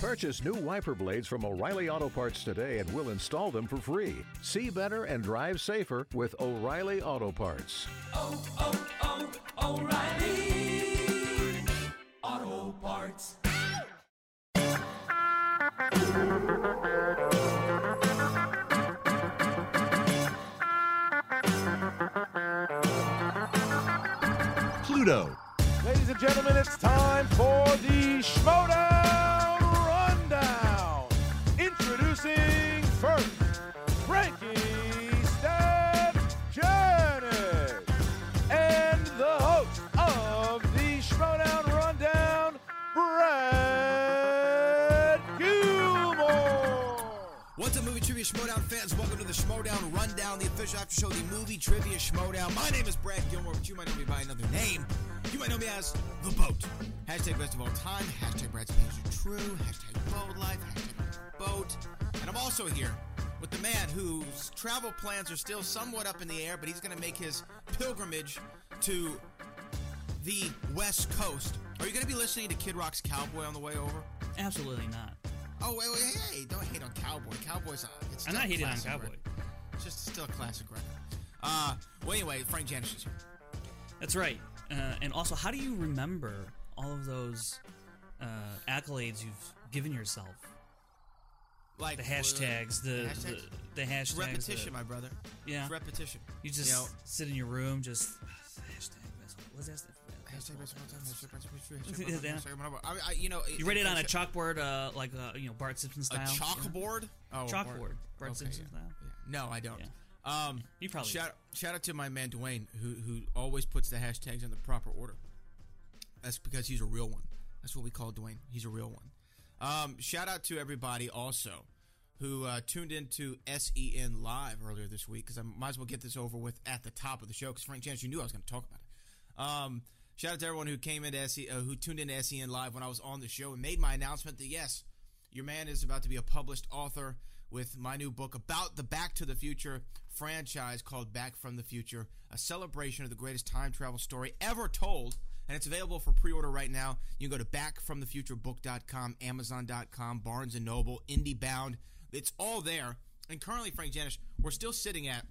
Purchase new wiper blades from O'Reilly Auto Parts today and we'll install them for free. See better and drive safer with O'Reilly Auto Parts. Oh, oh, oh, O'Reilly Auto Parts. Pluto. Ladies and gentlemen, it's time for the Schmodown trivia Schmodown fans? Welcome to the Schmodown Rundown, the official after show, the movie trivia Schmodown. My name is Brad Gilmore, but you might know me by another name. You might know me as The Boat. Hashtag best of all time, hashtag Brad's opinions are true, hashtag boat life, hashtag boat. And I'm also here with the man whose travel plans are still somewhat up in the air, but he's going to make his pilgrimage to the West Coast. Are you going to be listening to Kid Rock's Cowboy on the way over? Absolutely not. Oh wait, wait, hey! Don't hate on Cowboy. Cowboy's. It's I'm not hating on Cowboy. record. It's just still a classic record. Uh, well, anyway, Frank Janish is here. That's right. Uh, and also, how do you remember all of those uh, accolades you've given yourself? Like The hashtags, the the the, hashtags? the hashtags. repetition, the- my brother. Yeah. It's repetition. you just you know, sit in your room, just hashtag. What's that? Hashtag best of all time, hashtag best of all time, Yeah. hashtag best of all time, I, I, you know, You write it on a chalkboard, uh, like uh, you know Bart Simpson style. A style. chalkboard. Oh, Chalkboard. Bart Okay, Simpson yeah. style. Yeah. No, I don't. Yeah. Um, You probably shout shout out to my man Dwayne who who always puts the hashtags in the proper order. That's because he's a real one. That's what we call Dwayne. He's a real one. Um, shout out to everybody also who uh, tuned into SEN Live earlier this week because I might as well get this over with at the top of the show because Frank Chance, you knew I was going to talk about it. Um, shout out to everyone who came into SE, uh, who tuned into SEN Live when I was on the show and made my announcement that yes, your man is about to be a published author with my new book about the Back to the Future franchise called Back from the Future, a celebration of the greatest time travel story ever told. And it's available for pre-order right now. You can go to backfromthefuturebook.com, amazon.com, Barnes & Noble, IndieBound. It's all there. And currently, Frank Janish, we're still sitting at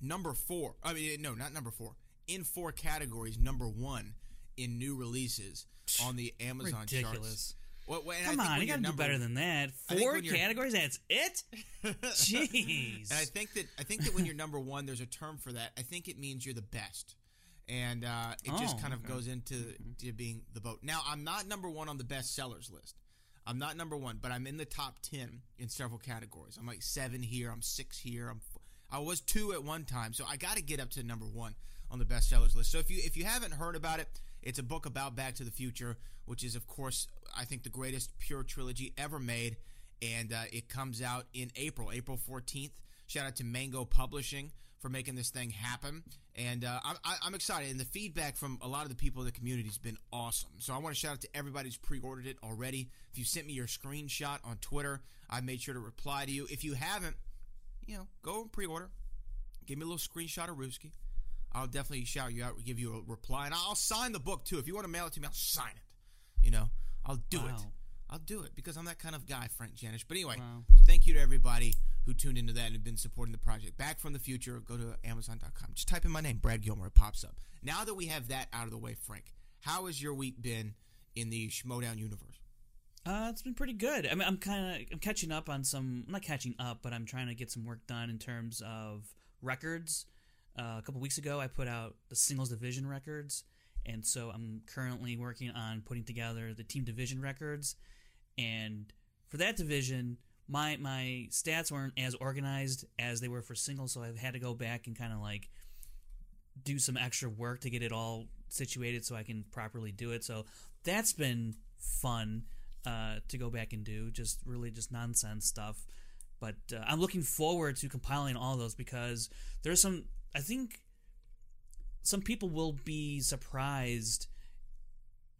number four. I mean, no, not number four. In four categories, number one in new releases on the Amazon charts. Ridiculous. Well, well, I Come think on, you gotta do better than that. Four categories. That's it. Jeez. And I think that I think that when you're number one, there's a term for that. I think it means you're the best, and uh, it just Oh, kind of okay. Mm-hmm. goes into to being the boat. Now, I'm not number one on the best sellers list. I'm not number one, but I'm in the top ten in several categories. I'm like seven here. I'm six here. I'm f- I was two at one time, so I got to get up to number one on the bestsellers list. So if you if you haven't heard about it, it's a book about Back to the Future, which is of course I think the greatest pure trilogy ever made, and uh, it comes out in April, April 14th. Shout out to Mango Publishing for making this thing happen, and uh, I'm, I'm excited. And the feedback from a lot of the people in the community has been awesome. So I want to shout out to everybody who's pre-ordered it already. If you sent me your screenshot on Twitter, I made sure to reply to you. If you haven't, you know, go pre-order. Give me a little screenshot of Ruski. I'll definitely shout you out, give you a reply, and I'll sign the book too. If you want to mail it to me, I'll sign it. You know, I'll do it. I'll do it because I'm that kind of guy, Frank Janish. But anyway, Wow. thank you to everybody who tuned into that and have been supporting the project. Back from the future, go to Amazon.com. Just type in my name, Brad Gilmore. It pops up. Now that we have that out of the way, Frank, how has your week been in the Schmodown universe? Uh, it's been pretty good. I mean, I'm kind of I'm catching up on some. I'm not catching up, but I'm trying to get some work done in terms of records. Uh, a couple weeks ago, I put out the singles division records, and so I'm currently working on putting together the team division records. And for that division, my my stats weren't as organized as they were for singles, so I've had to go back and kind of like do some extra work to get it all situated so I can properly do it. So that's been fun uh, to go back and do. Just really just nonsense stuff. But uh, I'm looking forward to compiling all those because there's some. I think some people will be surprised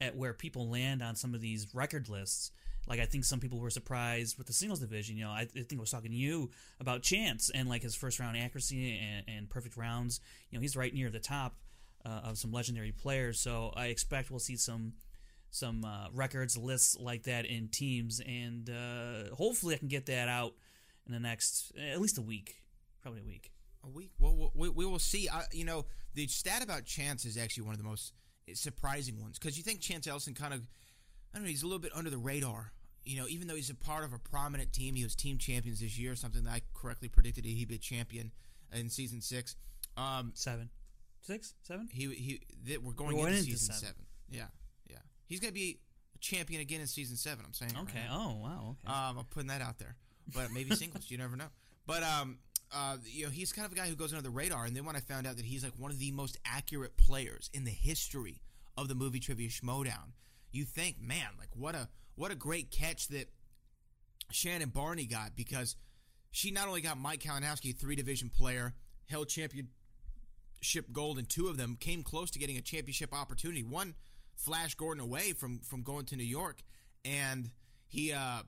at where people land on some of these record lists. Like I think some people were surprised with the singles division. You know, I, I think I was talking to you about Chance and like his first round accuracy and, and perfect rounds. You know, he's right near the top uh, of some legendary players. So I expect we'll see some some uh, records lists like that in teams, and uh, hopefully I can get that out in the next at least a week, probably a week. A week. Well, we, we will see. I, you know, the stat about Chance is actually one of the most surprising ones because you think Chance Ellison kind of, I don't know, he's a little bit under the radar. You know, even though he's a part of a prominent team, he was team champions this year, something that I correctly predicted he'd be a champion in season six. Um, Seven, six, seven. he he that we're going We're into into season seven. seven. Yeah, yeah. He's gonna be a champion again in season seven. I'm saying. it right Okay. Oh wow. Okay. Um, I'm putting that out there, but maybe singles. you never know. But um, uh, you know, he's kind of a guy who goes under the radar. And then when I found out that he's like one of the most accurate players in the history of the movie trivia Schmodown, you think, man, like what a what a great catch that Shannon Barney got because she not only got Mike Kalinowski, three division player, held championship gold, and two of them came close to getting a championship opportunity. One Flash Gordon away from from going to New York, and he uh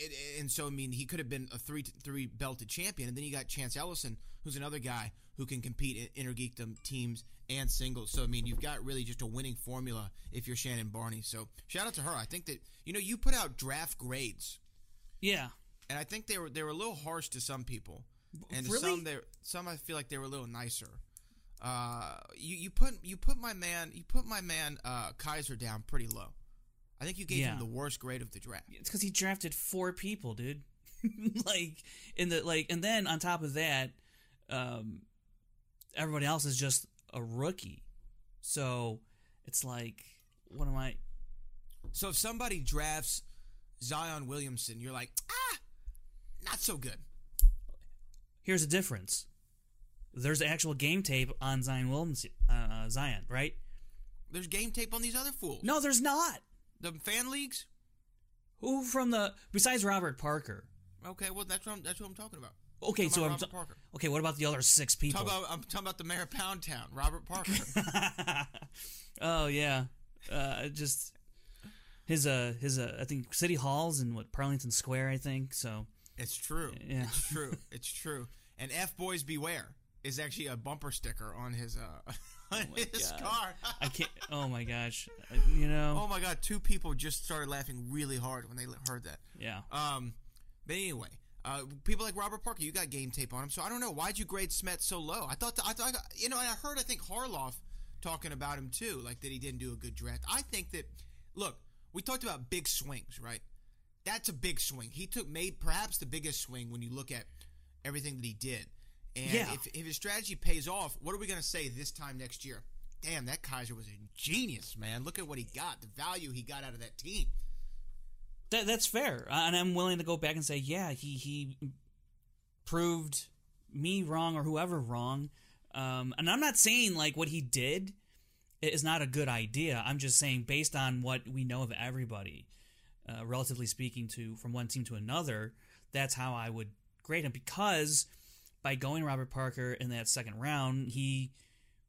it, and so I mean he could have been a three three belted champion, and then you got Chance Ellison, who's another guy who can compete in Inner Geekdom teams and singles. So I mean you've got really just a winning formula if you're Shannon Barney. So shout out to her. I think that you know you put out draft grades, yeah. and I think they were they were a little harsh to some people, and Really? some they some I feel like they were a little nicer. Uh, you you put you put my man you put my man uh, Kaiser down pretty low. I think you gave Yeah. him the worst grade of the draft. It's because he drafted four people, dude. like in the like, and then on top of that, um, everybody else is just a rookie. So it's like, what am I? So if somebody drafts Zion Williamson, you're like, ah, not so good. Here's the difference. There's actual game tape on Zion Williamson, uh, Zion, right? There's game tape on these other fools. No, there's not. The fan leagues? Who from the besides Robert Parker? Okay, well that's what I'm, that's what I'm talking about. Okay, so I'm Robert ta- Parker. okay. What about the other six people? Talk about, I'm talking about the mayor of Pound Town, Robert Parker. oh yeah, uh, just his uh his uh I think City Halls and what Parlington Square I think so. it's true. Yeah. It's true. It's true. And F Boys Beware is actually a bumper sticker on his uh on his God. car. I can't. Oh my gosh, you know. oh my god, two people just started laughing really hard when they heard that. Yeah. Um, but anyway, uh, people like Robert Parker, you got game tape on him, so I don't know why'd you grade Smet so low. I thought, I thought, you know, and I heard, I think Harloff talking about him too, like that he didn't do a good draft. I think that, look, we talked about big swings, right? That's a big swing. He took made perhaps the biggest swing when you look at everything that he did. And Yeah. if, if his strategy pays off, what are we going to say this time next year? Damn, that Kaiser was a genius, man. Look at what he got, the value he got out of that team. That, that's fair, Uh, and I'm willing to go back and say, yeah, he he proved me wrong or whoever wrong. Um, and I'm not saying like what he did is not a good idea. I'm just saying based on what we know of everybody, uh, relatively speaking, to from one team to another, that's how I would grade him. Because by going Robert Parker in that second round, he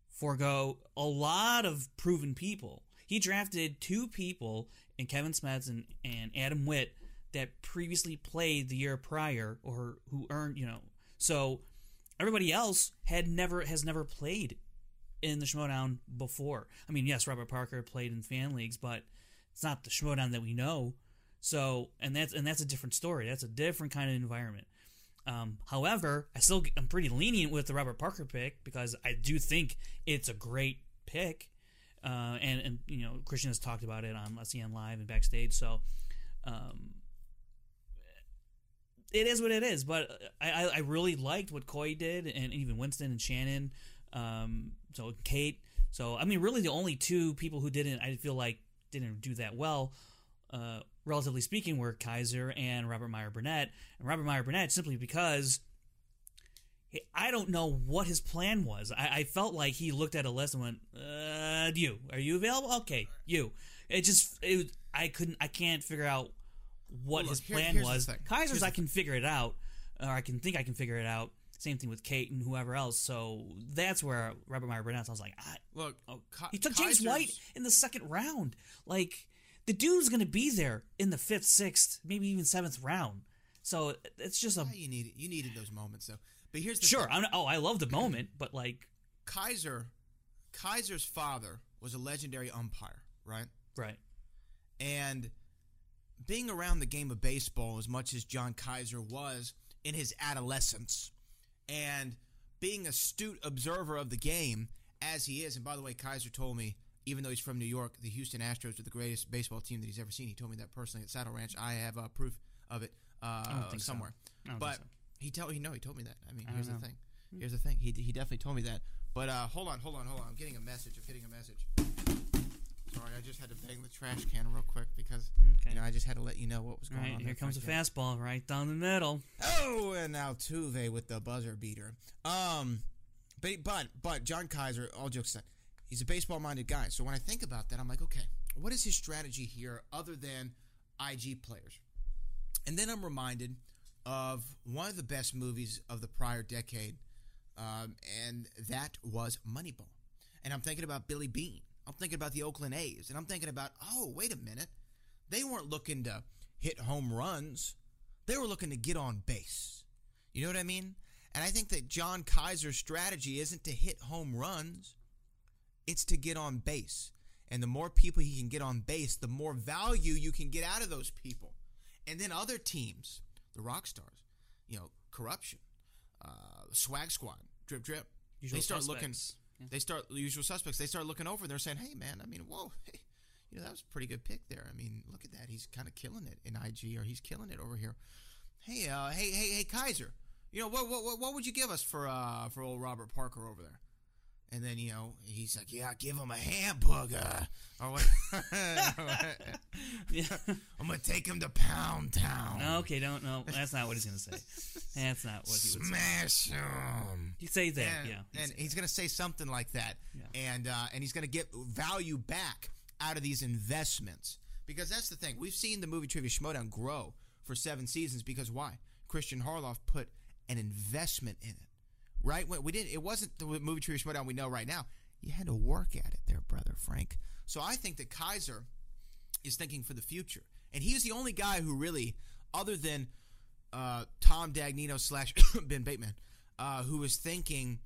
forego a lot of proven people. He drafted two people in Kevin Smets and, and Adam Witt that previously played the year prior or who earned, you know. So everybody else had never has never played in the Schmodown before. I mean, yes, Robert Parker played in fan leagues, but it's not the Schmodown that we know. So, and that's and that's a different story. That's a different kind of environment. Um, however, I still I'm pretty lenient with the Robert Parker pick because I do think it's a great pick, uh, and and you know Kristian has talked about it on SEN Live and backstage. So, um, it is what it is. But I I, I really liked what Coy did, and even Winston and Shannon, um, so Kate. So I mean, really, the only two people who didn't I feel like didn't do that well uh, relatively speaking, were Kaiser and Robert Meyer Burnett. And Robert Meyer Burnett simply because I don't know what his plan was. I, I felt like he looked at a list and went, uh, "You are you available? Okay, you." It just it, I couldn't I can't figure out what Well, his look, here- plan here's the was. Kaiser's Here's I can figure it out, or I can think I can figure it out. Same thing with Kate and whoever else. So that's where Robert Meyer Burnett. I was like, I, Look, oh, Ki- he took James Kaiser's- White in the second round. Like the dude's gonna be there in the fifth, sixth, maybe even seventh round. So it's just a Yeah, you needed you needed those moments though. But here's the sure. thing. I'm, oh, I love the moment, but like Kaiser Kaiser's father was a legendary umpire, right? right, And being around the game of baseball as much as John Kaiser was in his adolescence and being astute observer of the game as he is. And by the way, Kaiser told me, even though he's from New York, the Houston Astros are the greatest baseball team that he's ever seen. He told me that personally at Saddle Ranch. I have uh, proof of it uh, so. somewhere. Don't but so. he told he no, he told me that. I mean, I here's the thing. Here's the thing. He, he definitely told me that. But uh, hold on, hold on, hold on. I'm getting a message. I'm getting a message. Sorry, I just had to bang the trash can real quick because Okay. you know I just had to let you know what was going right, on. here comes a fastball right down the middle. Oh, and now Tuve with the buzzer beater. Um, but but but John Kaiser, all jokes aside, he's a baseball-minded guy. So when I think about that, I'm like, okay, what is his strategy here other than IG players? And then I'm reminded of one of the best movies of the prior decade, um, and that was Moneyball. And I'm thinking about Billy Beane. I'm thinking about the Oakland A's, and I'm thinking about, oh, wait a minute, they weren't looking to hit home runs; they were looking to get on base. You know what I mean? And I think that John Kaiser's strategy isn't to hit home runs; it's to get on base. And the more people he can get on base, the more value you can get out of those people. And then other teams, the rock stars, you know, corruption, uh, swag squad, drip drip. Usual they start looking. Yeah. They start the usual suspects. They start looking over. and They're saying, "Hey, man, I mean, whoa, hey, you know, that was a pretty good pick there. I mean, look at that. He's kind of killing it in IG, or he's killing it over here. Hey, uh, hey, hey, hey, Kaiser. You know, what, what, what would you give us for, uh, for old Robert Parker over there? And then you know he's like, "Yeah, give him a hamburger." Or what? Yeah. I'm gonna take him to Pound Town. okay, don't no. That's not what he's gonna say. That's not what he would say. Smash him. He'd say that, and, yeah. he'd and say he's going to say something like that, Yeah. and uh, and he's going to get value back out of these investments because that's the thing. We've seen the movie Trivia Schmodown grow for seven seasons because why? Kristian Harloff put an investment in it, right? When we didn't, it wasn't the movie Trivia Schmodown we know right now. You had to work at it, there, brother Frank. So I think that Kaiser is thinking for the future, and he is the only guy who really, other than uh, Tom Dagnino slash Ben Bateman, uh, who is thinking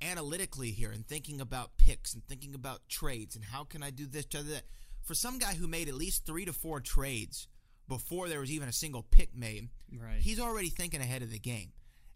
analytically here and thinking about picks and thinking about trades and how can I do this, do that. For some guy who made at least three to four trades before there was even a single pick made, Right. he's already thinking ahead of the game.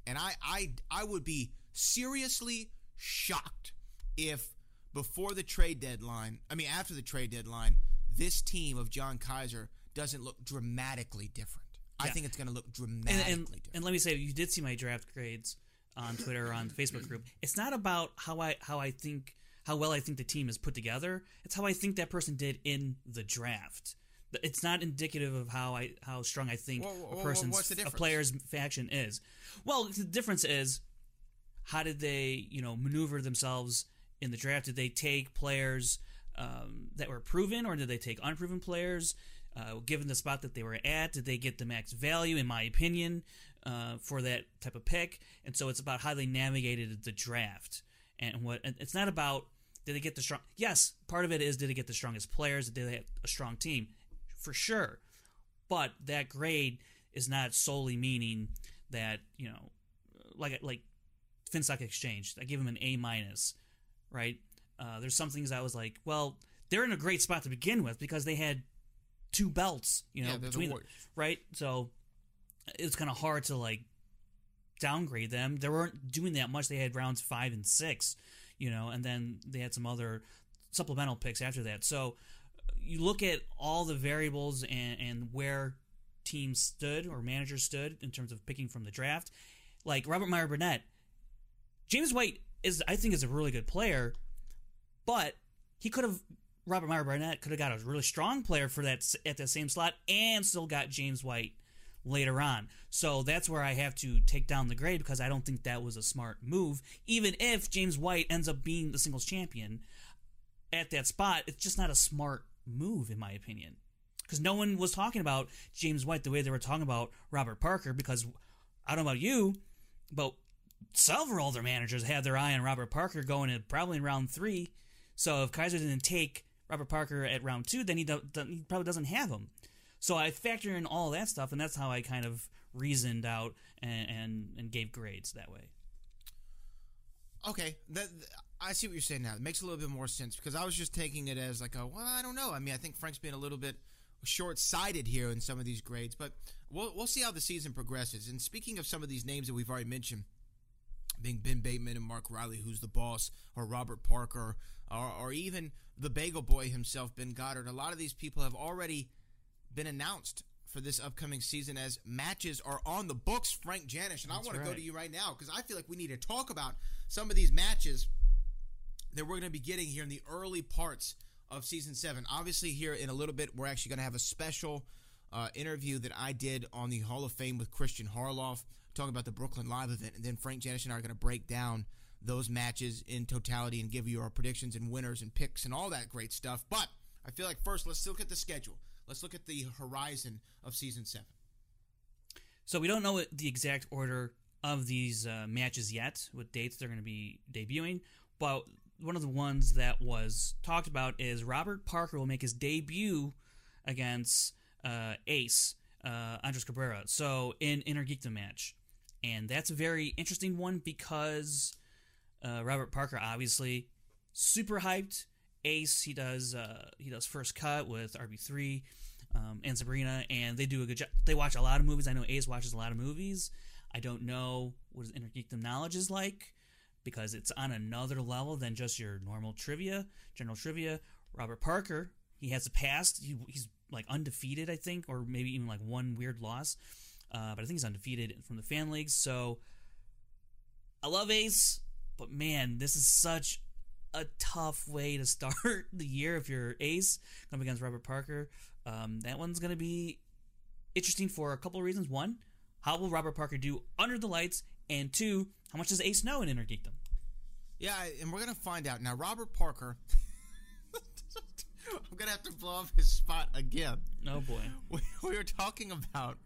And I, I, I would be seriously shocked if before the trade deadline, I mean after the trade deadline, this team of John Kaiser doesn't look dramatically different. I think it's going to look and, dramatically and, different. and let me say, you did see my draft grades on Twitter or on the Facebook group. It's not about how I how I think how well I think the team is put together. It's how I think that person did in the draft. It's not indicative of how I how strong I think Wha- wha- a person's a player's faction is. Well, the difference is how did they you know maneuver themselves in the draft? Did they take players um, that were proven, or did they take unproven players? Uh, given the spot that they were at, did they get the max value? In my opinion, uh, for that type of pick, and so it's about how they navigated the draft, and what and it's not about did they get the strong. Yes, part of it is did they get the strongest players? Did they have a strong team? For sure, but that grade is not solely meaning that you know, like like FinStock Exchange. I give them an A minus, right? Uh, there's some things I was like, well, they're in a great spot to begin with because they had two belts, you know, Yeah, they're the between them, right? So it's kind of hard to like downgrade them. They weren't doing that much. They had rounds five and six, you know, and then they had some other supplemental picks after that. So you look at all the variables and, and where teams stood or managers stood in terms of picking from the draft. Like Robert Meyer Burnett, James White is I think is a really good player, but he could have Robert Meyer Burnett could have got a really strong player for that at that same slot and still got James White later on. So that's where I have to take down the grade because I don't think that was a smart move. Even if James White ends up being the singles champion at that spot, it's just not a smart move in my opinion. Because no one was talking about James White the way they were talking about Robert Parker. Because I don't know about you, but several other managers had their eye on Robert Parker going in probably in round three. So if Kaiser didn't take Robert Parker at round two, then he, do, he probably doesn't have him. So I factor in all that stuff, and that's how I kind of reasoned out and and, and gave grades that way. Okay, that I see what you're saying now. It makes a little bit more sense because I was just taking it as like a well, I don't know. I mean, I think Frank's been a little bit short-sighted here in some of these grades, but we'll we'll see how the season progresses. And speaking of some of these names that we've already mentioned, being Ben Bateman and Mark Riley, who's the boss, or Robert Parker, or, or even the Bagel Boy himself, Ben Goddard. A lot of these people have already been announced for this upcoming season as matches are on the books. Frank Janish, and I want to go to you right now because I feel like we need to talk about some of these matches that we're going to be getting here in the early parts of season seven. Obviously, here in a little bit, we're actually going to have a special uh, interview that I did on the Hall of Fame with Kristian Harloff, talking about the Brooklyn Live event, and then Frank Janish and I are going to break down those matches in totality and give you our predictions and winners and picks and all that great stuff. But I feel like first, let's look at the schedule. Let's look at the horizon of season seven. So we don't know the exact order of these uh, matches yet, what dates they're going to be debuting. But one of the ones that was talked about is Robert Parker will make his debut against uh, Ace uh, Andres Cabrera. So in Inner Geekdom match, and that's a very interesting one because uh, Robert Parker obviously super hyped. Ace he does uh, he does first cut with RB three um, and Sabrina, and they do a good job. They watch a lot of movies. I know Ace watches a lot of movies. I don't know what his inner geekdom knowledge is like because it's on another level than just your normal trivia, general trivia. Robert Parker, he has a past. He, he's like undefeated, I think, or maybe even like one weird loss. Uh, but I think he's undefeated from the fan leagues. So I love Ace, but man, this is such a tough way to start the year if you're Ace coming against Robert Parker. Um, that one's going to be interesting for a couple of reasons. One, how will Robert Parker do under the lights? And two, how much does Ace know in Geekdom? Yeah, and we're gonna find out now. Robert Parker. I'm gonna have to blow up his spot again. Oh boy. We, we were talking about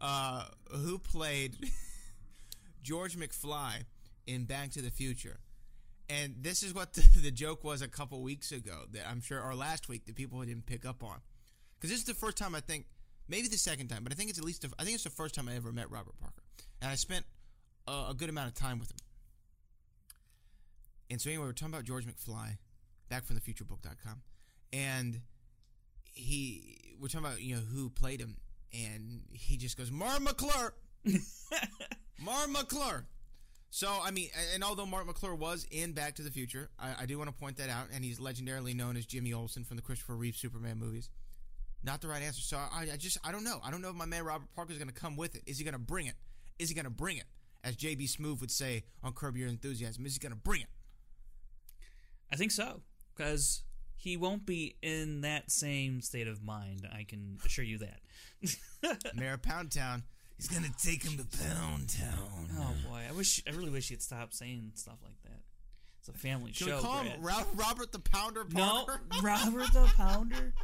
uh, who played George McFly in Back to the Future, and this is what the, the joke was a couple weeks ago that I'm sure, or last week that people didn't pick up on, because this is the first time I think, maybe the second time, but I think it's at least the, I think it's the first time I ever met Robert Parker, and I spent a, a good amount of time with him. And so anyway, we're talking about George McFly, back from the futurebook.com. And he we're talking about, you know, who played him, and he just goes, Marc McClure. Marc McClure. So I mean, and although Marc McClure was in Back to the Future, I, I do want to point that out, and he's legendarily known as Jimmy Olsen from the Christopher Reeve Superman movies. Not the right answer. So I, I just I don't know. I don't know if my man Robert Parker is going to come with it. Is he going to bring it? Is he going to bring it? As JB Smoove would say on Curb Your Enthusiasm, is he going to bring it? I think so because he won't be in that same state of mind. I can assure you that. Mayor of Pound Town. He's going to take him to Pound Town. oh boy, I wish I really wish he'd stop saying stuff like that. It's a family Can show. we call Brad. him Ro- Robert the Pounder no, Parker? Robert the Pounder.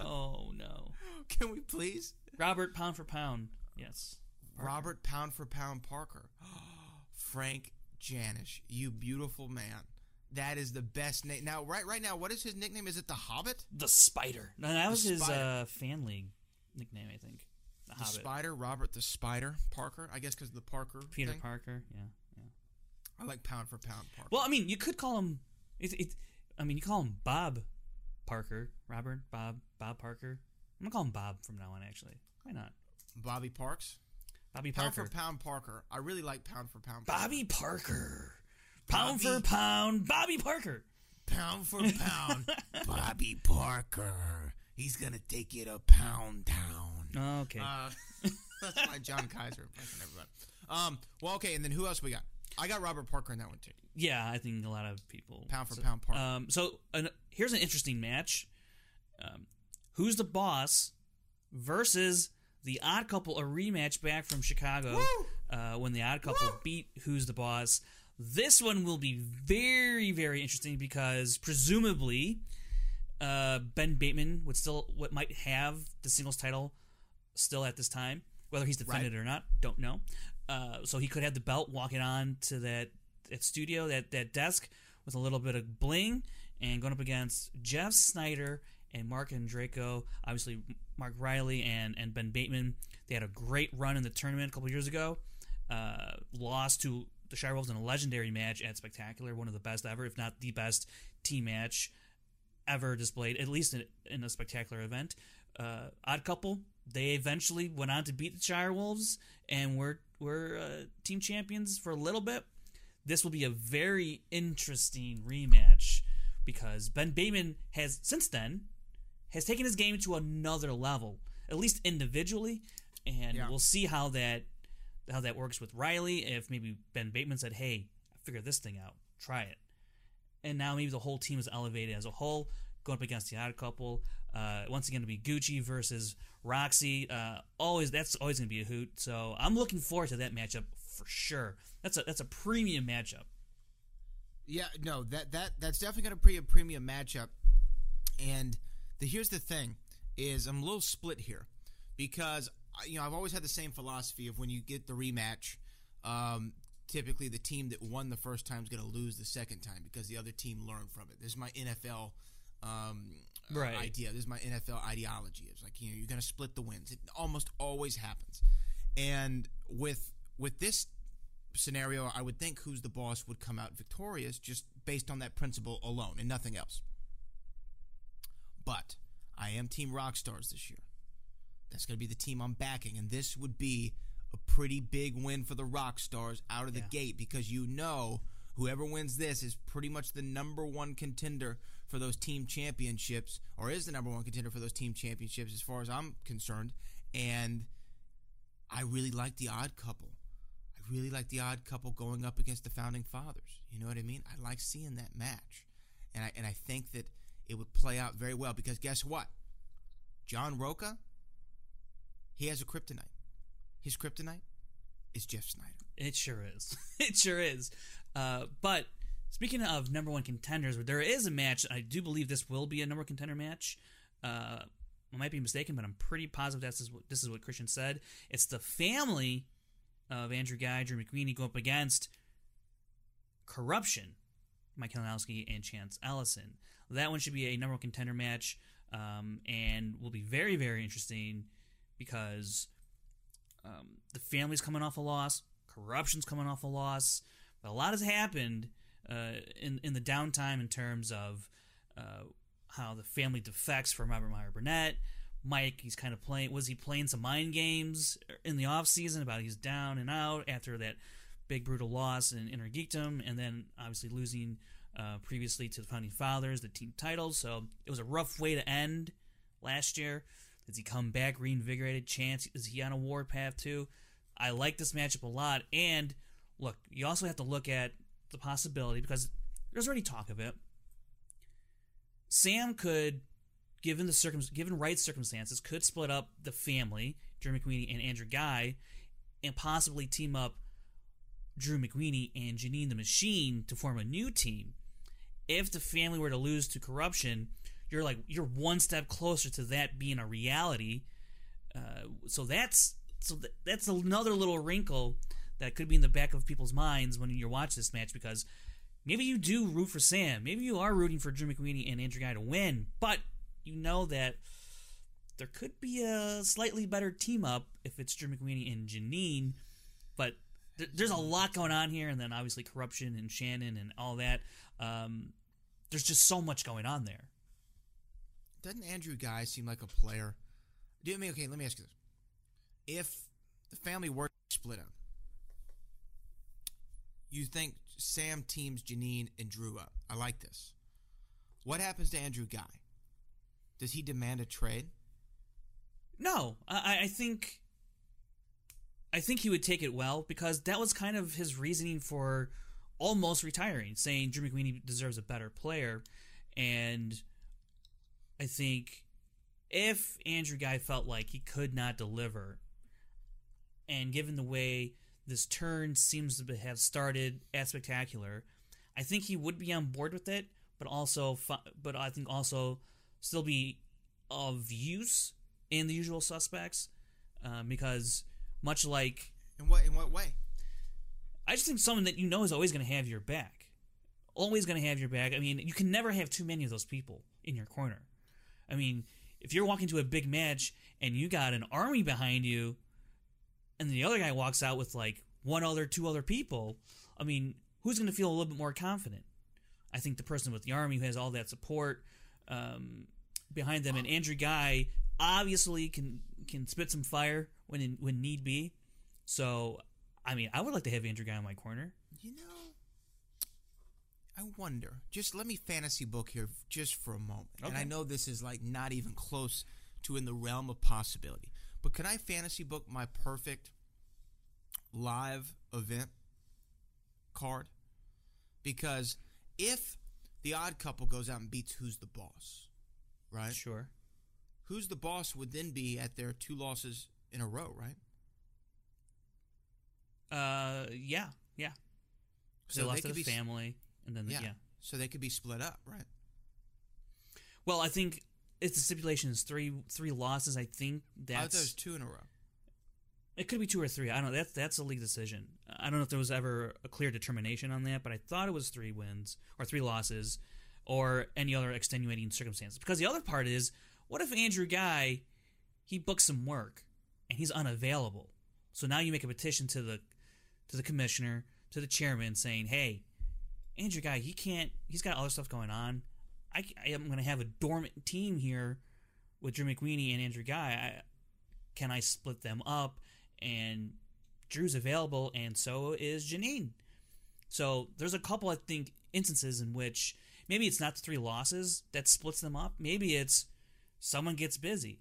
Oh no, Can we please? Robert Pound for Pound. Yes. Robert Pound for Pound Parker. Frank Janish, you beautiful man. That is the best name. Now, right, right now, what is his nickname? Is it the Hobbit? The Spider. No, that was his uh, fan league nickname, I think. The, The Spider, Robert the Spider Parker. I guess because of the Parker. Peter thing. Parker. Yeah, yeah. I like Pound for Pound Parker. Well, I mean, you could call him. It, it, I mean, you call him Bob Parker, Robert Bob Bob Parker. I'm gonna call him Bob from now on. Actually, why not? Bobby Parks. Bobby Parker. Pound for Pound Parker. I really like Pound for Pound. Parker. Bobby Parker. Pound for pound, Bobby Parker. Pound for Pound. Bobby Parker. He's gonna take you to Pound Town. Okay. Uh, that's my John Kaiser impression, everybody. Um, well, okay, and then who else we got? I got Robert Parker in that one too. yeah, I think a lot of people. Pound for so, pound Parker. Um, so an, here's an interesting match. Um, who's the boss versus the Odd Couple, a rematch back from Chicago uh, when the Odd Couple beat Who's the Boss. This one will be very, very interesting because presumably uh, Ben Bateman would still what might have the singles title still at this time, whether he's defended it or not, don't know. Uh, so he could have the belt walking on to that that studio, that that desk with a little bit of bling, and going up against Jeff Sneider and Mark and Draco. Obviously, Mark Riley and and Ben Bateman. They had a great run in the tournament a couple years ago. Uh, lost to the Shire Wolves in a legendary match at Spectacular, one of the best ever, if not the best team match ever displayed, at least in, in a spectacular event. Uh, Odd Couple, they eventually went on to beat the Shire Wolves and were were uh, team champions for a little bit. This will be a very interesting rematch because Ben Bateman has since then has taken his game to another level, at least individually, and Yeah. we'll see how that how that works with Riley. If maybe Ben Bateman said, "Hey, I figured this thing out, try it," and now maybe the whole team is elevated as a whole, going up against the Odd Couple. Uh, once again, to be Gucci versus Roxy. Uh, always that's always going to be a hoot. So I'm looking forward to that matchup for sure. That's a that's a premium matchup. Yeah, no, that that that's definitely going to be a premium matchup. And the here's the thing is I'm a little split here because you know I've always had the same philosophy of when you get the rematch, um, typically the team that won the first time is going to lose the second time because the other team learned from it. This is my NFL um, Right. idea. This is my NFL ideology. It's like you know you're going to split the wins. It almost always happens. And with with this scenario, I would think who's the boss would come out victorious just based on that principle alone and nothing else. But I am Team Rockstars this year. That's going to be the team I'm backing, and this would be a pretty big win for the Rockstars out of the Yeah. gate because you know whoever wins this is pretty much the number one contender for those team championships, or is the number one contender for those team championships as far as I'm concerned. And I really like the odd couple. I really like the odd couple going up against the founding fathers. You know what I mean? I like seeing that match. And I and I think that it would play out very well because guess what? John Rocha, he has a kryptonite. His kryptonite is Jeff Sneider. It sure is. it sure is. Uh, but speaking of number one contenders, there is a match. I do believe this will be a number one contender match. Uh, I might be mistaken, but I'm pretty positive this is what this is what Kristian said. It's the family of Andrew Guy, Drew McWeeny go up against corruption, Mike Kalinowski and Chance Ellison. That one should be a number one contender match, um, and will be very very interesting because um, the family's coming off a loss, corruption's coming off a loss. But a lot has happened uh, in in the downtime in terms of uh, how the family defects from Robert Meyer Burnett. Mike, he's kind of playing. Was he playing some mind games in the off season about he's down and out after that big brutal loss in Inner Geekdom, and then obviously losing uh, previously to the Founding Fathers, the team titles. So it was a rough way to end last year. Does he come back reinvigorated? Chance is he on a war path too? I like this matchup a lot. And look, you also have to look at the possibility because there's already talk of it. Sam could, given the circum, given right circumstances, could split up the family, Drew McWeeny and Andrew Guy, and possibly team up Drew McWeeny and Janine the Machine to form a new team. If the family were to lose to corruption, you're like you're one step closer to that being a reality. Uh, so that's so th- that's another little wrinkle that could be in the back of people's minds when you watch this match because maybe you do root for Sam, maybe you are rooting for Drew McWeeny and Andrew Guy to win, but you know that there could be a slightly better team up if it's Drew McWeeny and Janine, but there's a lot going on here, and then obviously corruption and Shannon and all that. Um, there's just so much going on there. Doesn't Andrew Guy seem like a player? Do you mean okay? Let me ask you this: If the family were split up, you think Sam teams Janine and Drew up? I like this. What happens to Andrew Guy? Does he demand a trade? No, I, I think I think he would take it well because that was kind of his reasoning for almost retiring, saying Drew McWeeny deserves a better player, and I think if Andrew Guy felt like he could not deliver, and given the way this turn seems to have started at Spectacular, I think he would be on board with it, but also, but I think also still be of use in the usual suspects, um, because much like In what in what way? I just think someone that you know is always going to have your back. Always going to have your back. I mean, you can never have too many of those people in your corner. I mean, if you're walking to a big match and you got an army behind you, and the other guy walks out with like one other, two other people, I mean, who's going to feel a little bit more confident? I think the person with the army who has all that support um, behind them, and Andrew Guy obviously can can spit some fire when in, when need be. So, I mean, I would like to have Andrew Guy on my corner. You know, I wonder. Just let me fantasy book here just for a moment. And I know this is like not even close to in the realm of possibility. But can I fantasy book my perfect live event card? Because if the odd couple goes out and beats who's the boss, right? Sure. Who's the boss would then be at their two losses in a row, right? Uh, yeah, yeah. So they they lost be family, and then Yeah. yeah. So they could be split up, right? Well, I think it's the stipulation is three three losses. I think that's was two in a row. It could be two or three. I don't know. That's that's a league decision. I don't know if there was ever a clear determination on that, but I thought it was three wins or three losses or any other extenuating circumstances. Because the other part is, what if Andrew Guy he books some work and he's unavailable? So now you make a petition to the to the commissioner, to the chairman, saying, "Hey, Andrew Guy, he can't. He's got other stuff going on. I, I am going to have a dormant team here with Drew McWeeny and Andrew Guy. I, can I split them up? And Drew's available, and so is Janine. So there's a couple, I think, instances in which maybe it's not the three losses that splits them up. Maybe it's someone gets busy,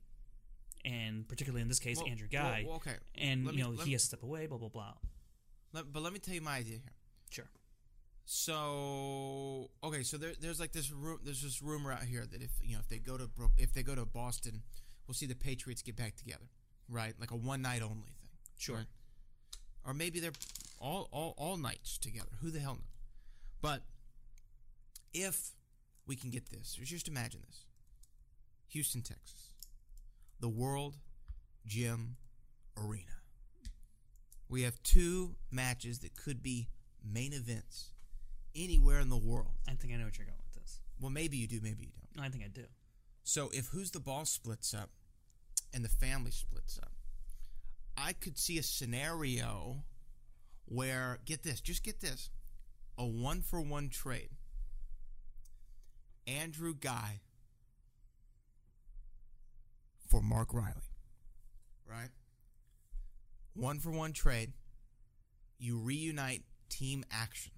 and particularly in this case, Well, Andrew Guy, well, okay. and you know he has to step away. Blah blah blah. Let, but let me tell you my idea here. Sure. So okay, so there, there's like this room. There's this rumor out here that if you know if they go to Brook, if they go to Boston, we'll see the Patriots get back together, right? Like a one night only thing. Sure. right? Or maybe they're all all all nights together. Who the hell knows? But if we can get this, just imagine this: Houston, Texas, the World Gym Arena. We have two matches that could be main events anywhere in the world. I think I know what you're going with this. Well, maybe you do, maybe you don't. I think I do. So if Who's the Boss splits up and the family splits up, I could see a scenario where, get this, just get this, a one for one trade. Andrew Guy for Mark Riley. Right? One for one trade. You reunite team action.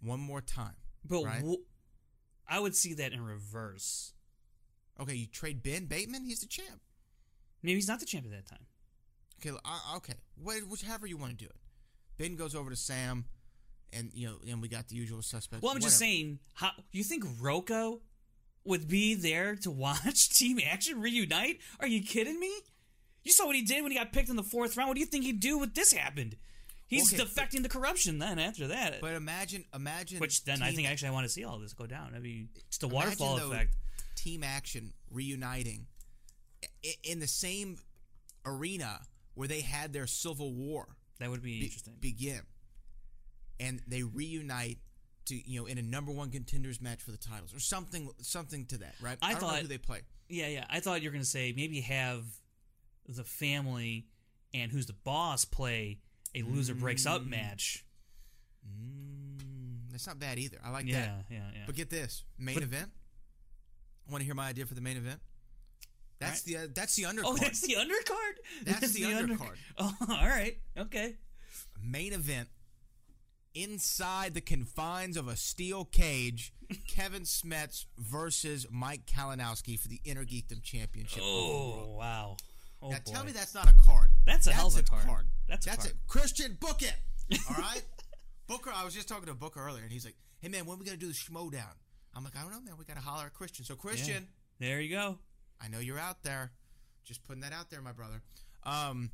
One more time. But right? wh- I would see that in reverse. Okay, you trade Ben Bateman. He's the champ. Maybe he's not the champ at that time. Okay, okay, Wh- whichever you want to do it. Ben goes over to Sam, and you know, and we got the usual suspects. Well, I'm just saying, how you think Rocco would be there to watch Team Action reunite? Are you kidding me? You saw what he did when he got picked in the fourth round. What do you think he'd do with this happened? He's Okay, defecting to corruption. Then after that, But imagine, imagine. which then I think actually I want to see all this go down. I mean, a imagine, waterfall though, effect. Team action reuniting in the same arena where they had their civil war That would be be- interesting. begin, and they reunite to you know in a number one contenders match for the titles or something, something to that, right? I know thought- who they play. Yeah, yeah. I thought you were going to say maybe have the family and who's the boss play a loser breaks up match. Mm, that's not bad either. I like Yeah, that. yeah, yeah. But get this main But- event. Want to hear my idea for the main event? That's All the uh, that's the undercard. Oh, that's the undercard. That's the under- undercard. Oh, all right. Okay. main event. Inside the confines of a steel cage, Kevin Smets versus Mike Kalinowski for the Inner Geekdom Championship. Oh, wow. Oh, now boy. tell me that's not a card. That's a hell of a card. That's a That's card. it. Kristian, book it. All right. Booker, I was just talking to Booker earlier, and he's like, "Hey man, when we gonna do the schmodown?" I'm like, "I don't know, man. We gotta holler at Kristian." So Yeah. Kristian, There you go. I know you're out there. Just putting that out there, my brother. Um,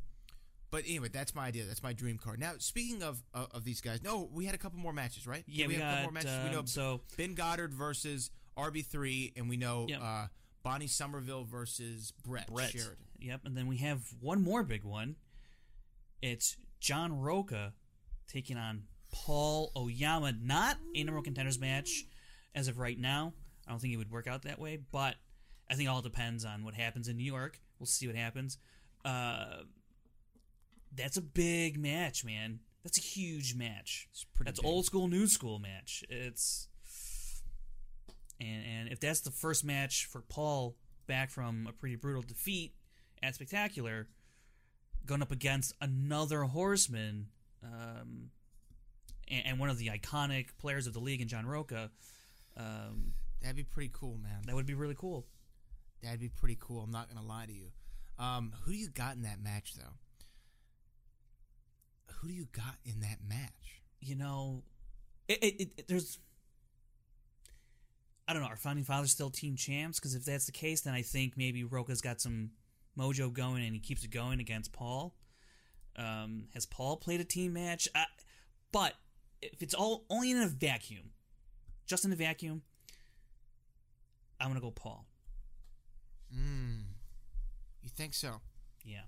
but anyway, that's my idea. That's my dream card. Now, speaking of of, of these guys, no, we had a couple more matches, right? Yeah, we, we have a couple more matches. we know um, so- Ben Goddard versus RB3, and we know Yep. uh, Bonnie Somerville versus Brett, Brett. Sheridan. Yep. And then we have one more big one. It's John Rocha taking on Paul Oyama. Not a number one contenders match as of right now. I don't think it would work out that way, but I think it all depends on what happens in New York. We'll see what happens. Uh, that's a big match, man. That's a huge match. pretty that's big. old school, new school match. It's and and if that's the first match for Paul back from a pretty brutal defeat at Spectacular, going up against another Horseman, um, and, and one of the iconic players of the league in John Rocha, um, That'd be pretty cool, man. that would be really cool. That'd be pretty cool. I'm not gonna lie to you. Um, who do you got in that match, though? Who do you got in that match? you know, it, it, it, there's. I don't know. Are founding fathers still team champs? Because if that's the case, then I think maybe Rocha's got some mojo going and he keeps it going against Paul. Um, has Paul played a team match? I, but if it's all only in a vacuum, just in a vacuum, I'm gonna go Paul. Mm. You think so? Yeah.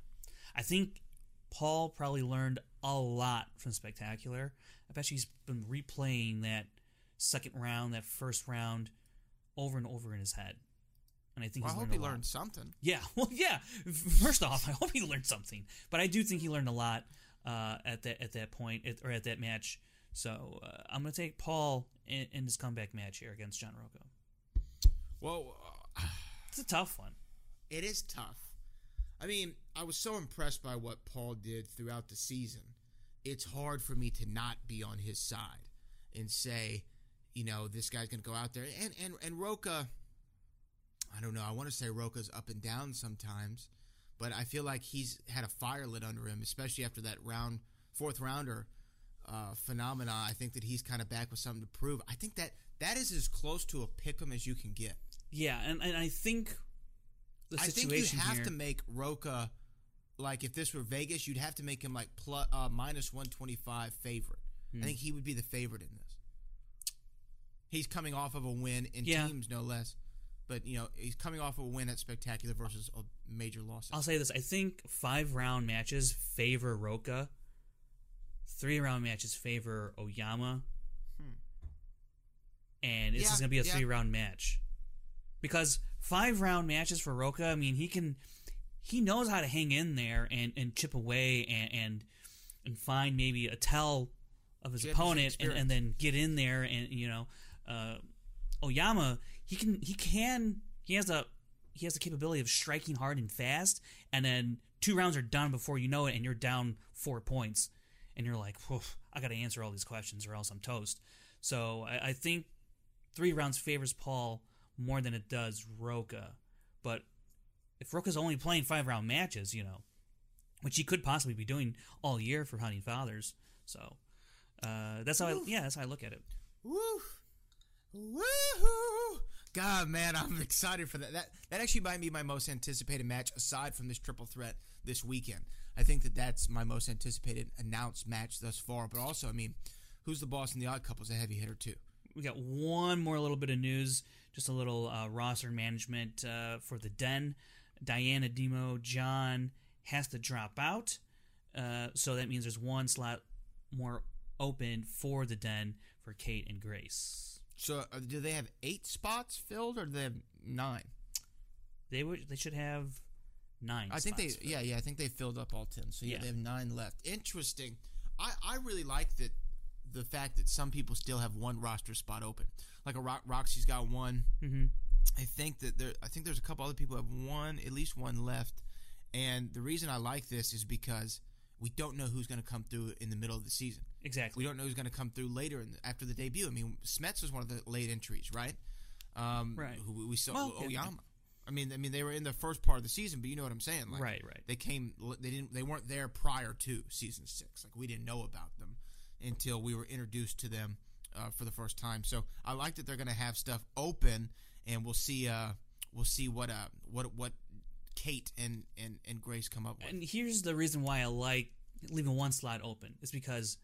I think Paul probably learned a lot from Spectacular. I bet you he's been replaying that second round, that first round, over and over in his head. And I think Well, I hope he lot. learned something. Yeah, well, yeah. First off, I hope he learned something, but I do think he learned a lot uh, at that at that point at, or at that match. So uh, I'm gonna take Paul in, in this comeback match here against John Rocha. Well, uh, It's a tough one. it is tough. I mean, I was so impressed by what Paul did throughout the season. It's hard for me to not be on his side and say, you know, this guy's going to go out there. And and and Rocha, I don't know. I want to say Rocha's up and down sometimes, but I feel like he's had a fire lit under him, especially after that round fourth rounder uh, phenomena. I think that he's kind of back with something to prove. I think that that is as close to a pick 'em as you can get. Yeah, and, and I think the I think you have here. to make Rocha like if this were Vegas, you'd have to make him like plus, uh, minus one twenty five favorite. Hmm. I think he would be the favorite in this. He's coming off of a win in Yeah. teams, no less. But you know he's coming off of a win at Spectacular versus a major loss. I'll say this: I think five round matches favor Rocha. Three round matches favor Oyama. And this Hmm. Yeah, is going to be a yeah. three round match because five round matches for Rocha. I mean, he can he knows how to hang in there and, and chip away and, and and find maybe a tell of his opponent and, and then get in there and you know uh, Oyama he can he can he has a he has the capability of striking hard and fast and then two rounds are done before you know it and you're down four points. And you're like I got to answer all these questions or else I'm toast. So I, I think three rounds favors Paul more than it does Rocha but if Rocha's only playing five round matches you know which he could possibly be doing all year for Founding Fathers so uh, that's how I, yeah that's how I look at it Woo! Woohoo! God, man, I'm excited for that. That that actually might be my most anticipated match aside from this triple threat this weekend. I think that that's my most anticipated announced match thus far. But also, I mean, who's the boss in the Odd Couple is a heavy hitter too. we got one more little bit of news, just a little uh, roster management uh, for the Den. Diana Demo John has to drop out, uh, so that means there's one slot more open for the Den for Kate and Grace. So, uh, do they have eight spots filled, or do they have nine? They would they should have nine. I think they, filled. yeah, yeah, I think they filled up all ten. So yeah, Yeah. they have nine left. Interesting. I I really like that the fact that some people still have one roster spot open. Like a Rock, Roxy's got one. Mhm. I think that there. I think there's a couple other people have one, at least one left. And the reason I like this is because we don't know who's going to come through in the middle of the season. exactly. We don't know who's going to come through later in the, after the debut. I mean, Smets was one of the late entries, right? Um, Right. Who we saw Well. Oyama. I mean, I mean, they were in the first part of the season, but you know what I'm saying, like, Right, right. They came, they didn't, they weren't there prior to season six. Like we didn't know about them until we were introduced to them uh, for the first time. So I like that they're going to have stuff open, and we'll see, uh, we'll see what, uh, what, what Kate and and and Grace come up with. And here's the reason why I like leaving one slot open is because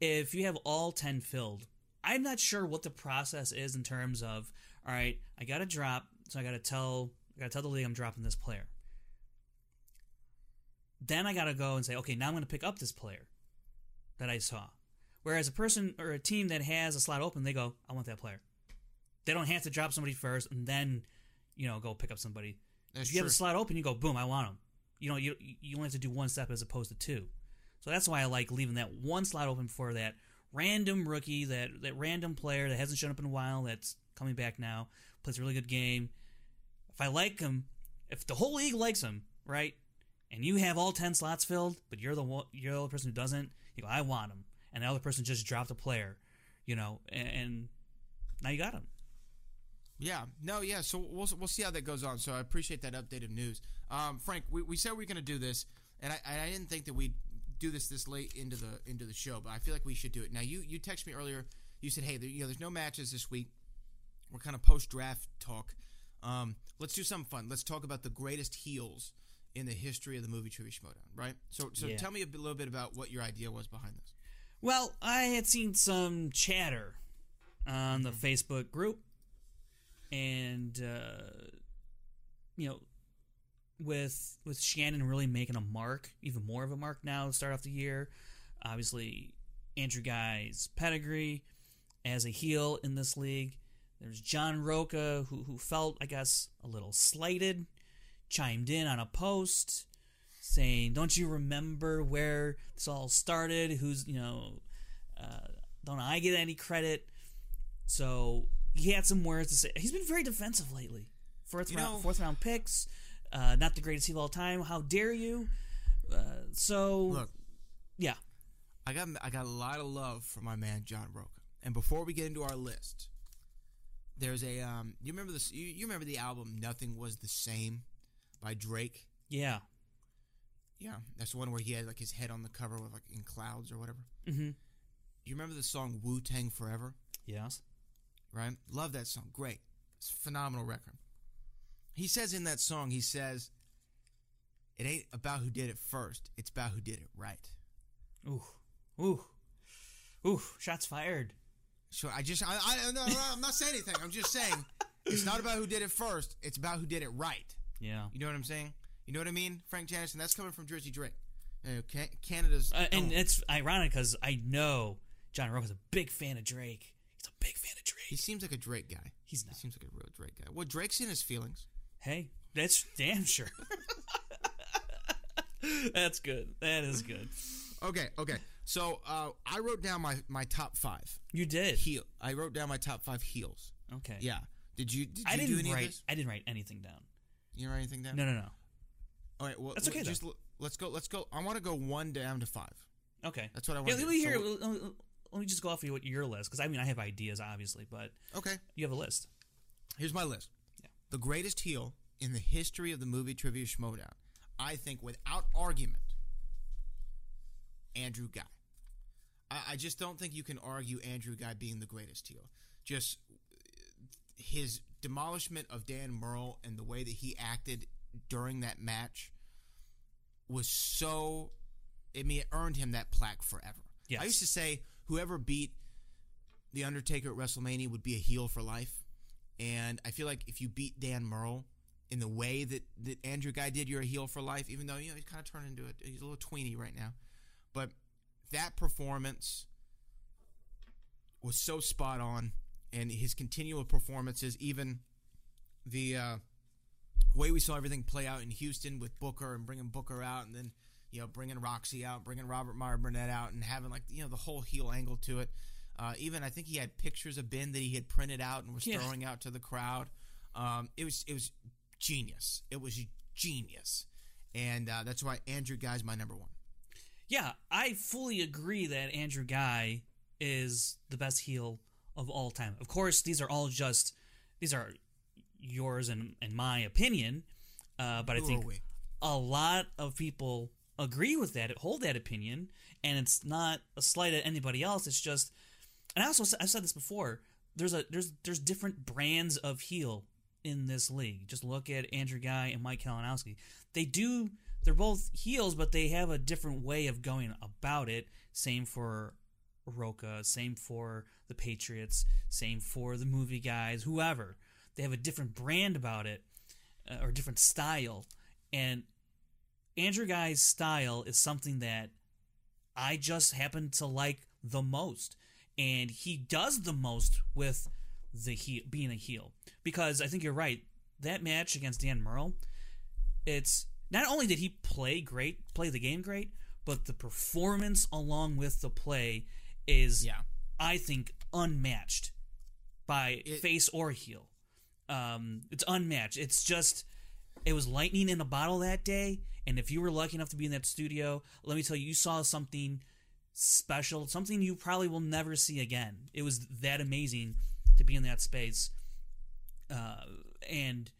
if you have all 10 filled, I'm not sure what the process is in terms of, all right, I got to drop, so I got to tell I got to tell the league I'm dropping this player. Then I got to go and say, okay, now I'm going to pick up this player that I saw. Whereas a person or a team that has a slot open, they go, I want that player. They don't have to drop somebody first and then, you know, go pick up somebody. That's if you have a slot open, you go, boom, I want him. You know, you you only have to do one step as opposed to two. So that's why I like leaving that one slot open for that random rookie, that that random player that hasn't shown up in a while, that's coming back now, plays a really good game. If I like him, if the whole league likes him, right, and you have all ten slots filled, but you're the one, you're the only person who doesn't, you go, I want him, and the other person just dropped a player, you know, and, and now you got him. Yeah, no, yeah. So we'll we'll see how that goes on. So I appreciate that updated news, um, Frank. We, we said we are going to do this, and I, I didn't think that we'd do this this late into the into the show, but I feel like we should do it now. You you texted me earlier. You said, hey, there, you know, there's no matches this week. We're kind of post draft talk. Um, let's do something fun. Let's talk about the greatest heels in the history of the movie Trivia Schmoedown, right? So so Yeah. tell me a little bit about what your idea was behind this. Well, I had seen some chatter on the Facebook group, and uh, you know, with with Shannon really making a mark, even more of a mark now to start off the year. Obviously, Andrew Guy's pedigree as a heel in this league. There's John Rocha, who who felt, I guess, a little slighted, chimed in on a post saying, "Don't you remember where this all started? Who's you know, uh, don't I get any credit?" So he had some words to say. He's been very defensive lately. Fourth You round, know- fourth round picks, uh, not the greatest of all time. How dare you? Uh, so Look, yeah, I got I got a lot of love for my man John Rocha. And before we get into our list, there's a um. You remember this? You, you remember the album "Nothing Was the Same" by Drake? yeah, Yeah, that's the one where he had like his head on the cover with like in clouds or whatever. mm-hmm. You remember the song "Wu Tang Forever"? yes, Right? Love that song. Great. It's a phenomenal record. He says in that song, he says, "It ain't about who did it first. It's about who did it right." ooh, ooh, ooh, shots fired. So I just, I, I no, I'm not saying anything. I'm just saying, it's not about who did it first. It's about who did it right. Yeah, You know what I'm saying? You know what I mean, Frank? And that's coming from Jersey Drake, uh, Ca- Canada's. uh, and it's ironic because I know John Rocha's a big fan of Drake. He's a big fan of Drake. he seems like a Drake guy. He's not. He seems like a real Drake guy. Well, Drake's in his feelings. Hey, that's damn sure. that's good. That is good. Okay, okay. So uh, I wrote down my my top five You did. heel. I wrote down my top five heels. Okay. Yeah. Did you? Did I you do didn't any of write. I didn't write anything down. You write anything down? No, no, no. All right. Well, That's okay, Just let's go. Let's go. I want to go one down to five. Okay. That's what I Yeah, want. let me hear. So- let, me just go off of what your list because I mean I have ideas obviously, but okay. you have a list. Here's my list. Yeah. The greatest heel in the history of the movie Trivia Schmoedown. I think, without argument, Andrew Guy. I, I just don't think you can argue Andrew Guy being the greatest heel. Just uh, his demolishment of Dan Murrell and the way that he acted during that match was so. I mean, it earned him that plaque forever. Yes. I used to say whoever beat the Undertaker at WrestleMania would be a heel for life. And I feel like if you beat Dan Murrell in the way that, that Andrew Guy did, you're a heel for life, even though, you know, he's kind of turned into a, he's a little tweeny right now. But that performance was so spot on. And his continual performances, even the uh, way we saw everything play out in Houston with Booker and bringing Booker out and then, you know, bringing Roxy out, bringing Robert Meyer Burnett out and having, like, you know, the whole heel angle to it. Uh, even I think he had pictures of Ben that he had printed out and was Yeah. throwing out to the crowd. Um, it was it was genius. It was genius, and uh, that's why Andrew Guy's my number one. Yeah, I fully agree that Andrew Guy is the best heel of all time. Of course, these are all just these are yours and, and my opinion, uh, but I think a lot of people agree with that, hold that opinion, and it's not a slight at anybody else. It's just, and I also I've said this before. There's a there's there's different brands of heel in this league. Just look at Andrew Guy and Mike Kalinowski. They do they're both heels, but they have a different way of going about it. Same for Roca, same for the Patriots, same for the movie guys, whoever. They have a different brand about it uh, or different style. And Andrew Guy's style is something that I just happen to like the most. And he does the most with the heel, being a heel. Because I think you're right. That match against Dan Murrell, it's not only did he play great, play the game great, but the performance along with the play is, Yeah. I think, unmatched by It- face or heel. Um, it's unmatched. It's just, it was lightning in a bottle that day. And if you were lucky enough to be in that studio, let me tell you, you saw something special, something you probably will never see again. It was that amazing to be in that space. Uh, and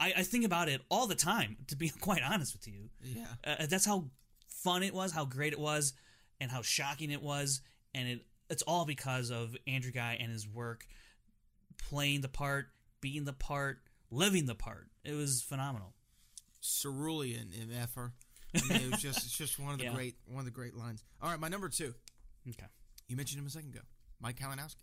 I, I think about it all the time, to be quite honest with you. Yeah. Uh, that's how fun it was, how great it was, and how shocking it was. And it it's all because of Andrew Guy and his work, playing the part, being the part, living the part. It was phenomenal. cerulean in effer. I mean, it was just it's just one of the Yeah. great one of the great lines. All right, my number two. Okay. You mentioned him a second ago, Mike Kalinowski.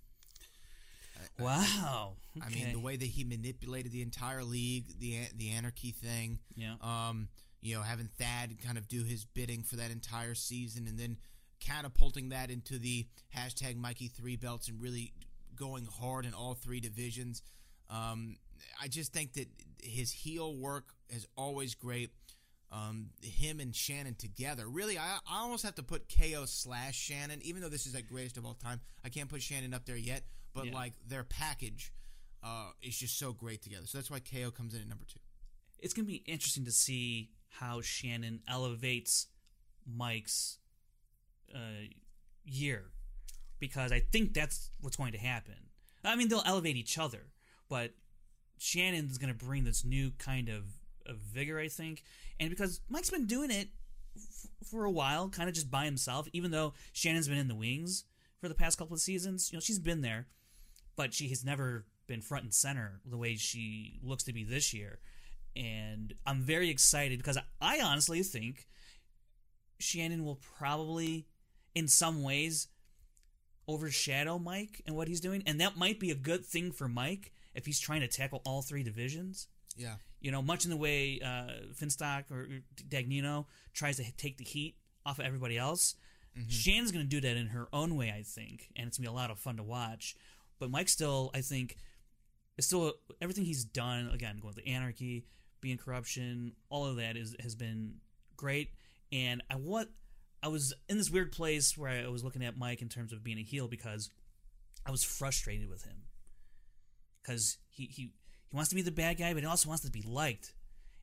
Wow. I mean, Okay. the way that he manipulated the entire league, the the anarchy thing. Yeah. Um, you know, having Thad kind of do his bidding for that entire season, and then catapulting that into the hashtag Mikey Three Belts, and really going hard in all three divisions. Um, I just think that his heel work is always great. Um, him and Shannon together, really, I, I almost have to put KO slash Shannon, even though this is like greatest of all time. I can't put Shannon up there yet, but Yeah. like their package uh, is just so great together. So that's why KO comes in at number two. it's going to be interesting to see how Shannon elevates Mike's uh, year because I think that's what's going to happen. I mean, they'll elevate each other, but Shannon's going to bring this new kind of, of vigor, I think. And because Mike's been doing it f- for a while, kind of just by himself, even though Shannon's been in the wings for the past couple of seasons, you know, she's been there, but she has never been front and center the way she looks to be this year. And I'm very excited because I, I honestly think Shannon will probably, in some ways, overshadow Mike and what he's doing. And that might be a good thing for Mike if he's trying to tackle all three divisions. Yeah. You know, much in the way uh, Finstock or Dagnino tries to take the heat off of everybody else. Shannon's going to do that in her own way, I think, and it's going to be a lot of fun to watch. But Mike still, I think, is still everything he's done. Again, going to the anarchy, being corruption, all of that is has been great. And I what I was in this weird place where I was looking at Mike in terms of being a heel because I was frustrated with him because he he he wants to be the bad guy, but he also wants to be liked.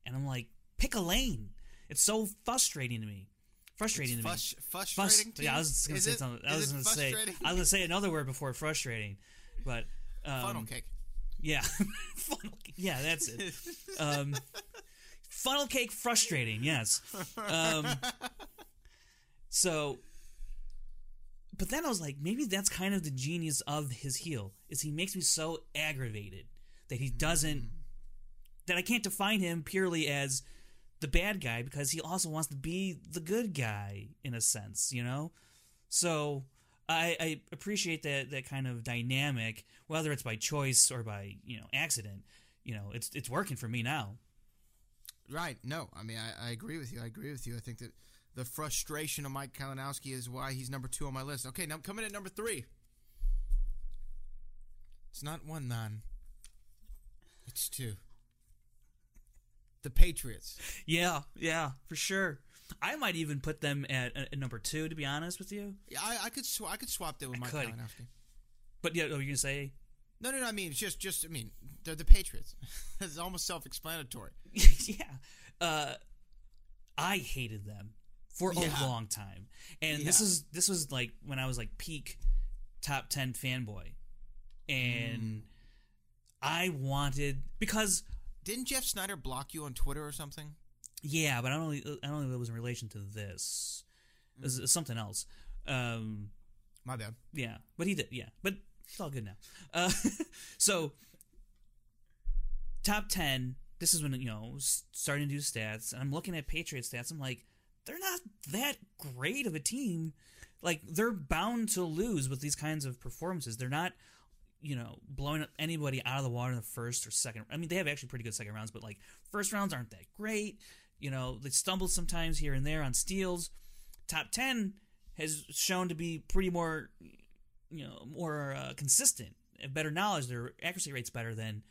And I'm like, pick a lane. It's so frustrating to me. Frustrating It's to me. frus- Frus- frustrating to yeah, I was just gonna Is say it- something. I was gonna say. I was gonna say another word before frustrating, but um, Funnel cake. Yeah, funnel. Cake. Yeah, that's it. Um, funnel cake frustrating. Yes. Um, so, but then I was like, maybe that's kind of the genius of his heel is he makes me so aggravated that he doesn't mm. that I can't define him purely as the bad guy because he also wants to be the good guy in a sense, you know. So I, I appreciate that that kind of dynamic, whether it's by choice or by you know accident. You know, it's it's working for me now. Right. No, I mean, I, I agree with you. I agree with you. I think that the frustration of Mike Kalinowski is why he's number two on my list. Okay, now coming at number three. It's not one man. It's two. The Patriots. Yeah, yeah, for sure. I might even put them at, at number two, to be honest with you. Yeah, I, I could sw- I could swap that with I Mike could. Kalinowski. But yeah, oh, you gonna say? No, no, no. I mean, it's just just I mean, they're the Patriots. it's almost self-explanatory. yeah. Uh, I hated them for Yeah. a long time, and this Yeah. is this was like when I was like peak top ten fanboy, and Mm. I wanted because Didn't Jeff Sneider block you on Twitter or something? yeah, but I don't know, I don't know if it was in relation to this. It was Mm. something else. Um, My bad. Yeah, but he did. Yeah, but it's all good now. Uh, so top ten. This is when you know starting to do stats, and I'm looking at Patriot stats. I'm like, they're not that great of a team. Like they're bound to lose with these kinds of performances. They're not, you know, blowing up anybody out of the water in the first or second. I mean, they have actually pretty good second rounds, but like first rounds aren't that great. You know, they stumble sometimes here and there on steals. Top ten has shown to be pretty more you know more uh, consistent and better knowledge their accuracy rate's better than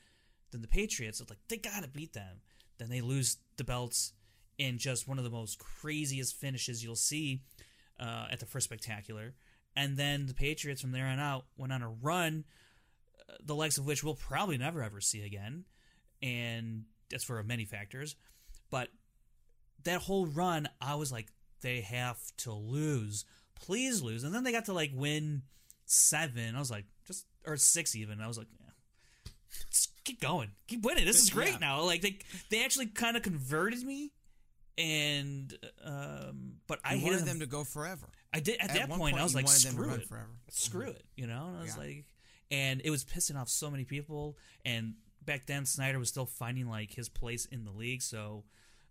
than the patriots it's like they gotta beat them then they lose the belts in just one of the most craziest finishes you'll see uh, at the first spectacular. And then the Patriots from there on out went on a run, uh, the likes of which we'll probably never ever see again. And that's for many factors. But that whole run, I was like, they have to lose. Please lose. And then they got to like win seven. I was like, just, or six even. I was like, yeah, just keep going. Keep winning. This is great Yeah. now. Like, they, they actually kind of converted me. And, um, but I I wanted them to go forever. I did at, At that point, point, I was like, wanted them to screw it, forever. screw it, you know. And I was Yeah. like, and it was pissing off so many people. And back then, Sneider was still finding like his place in the league, so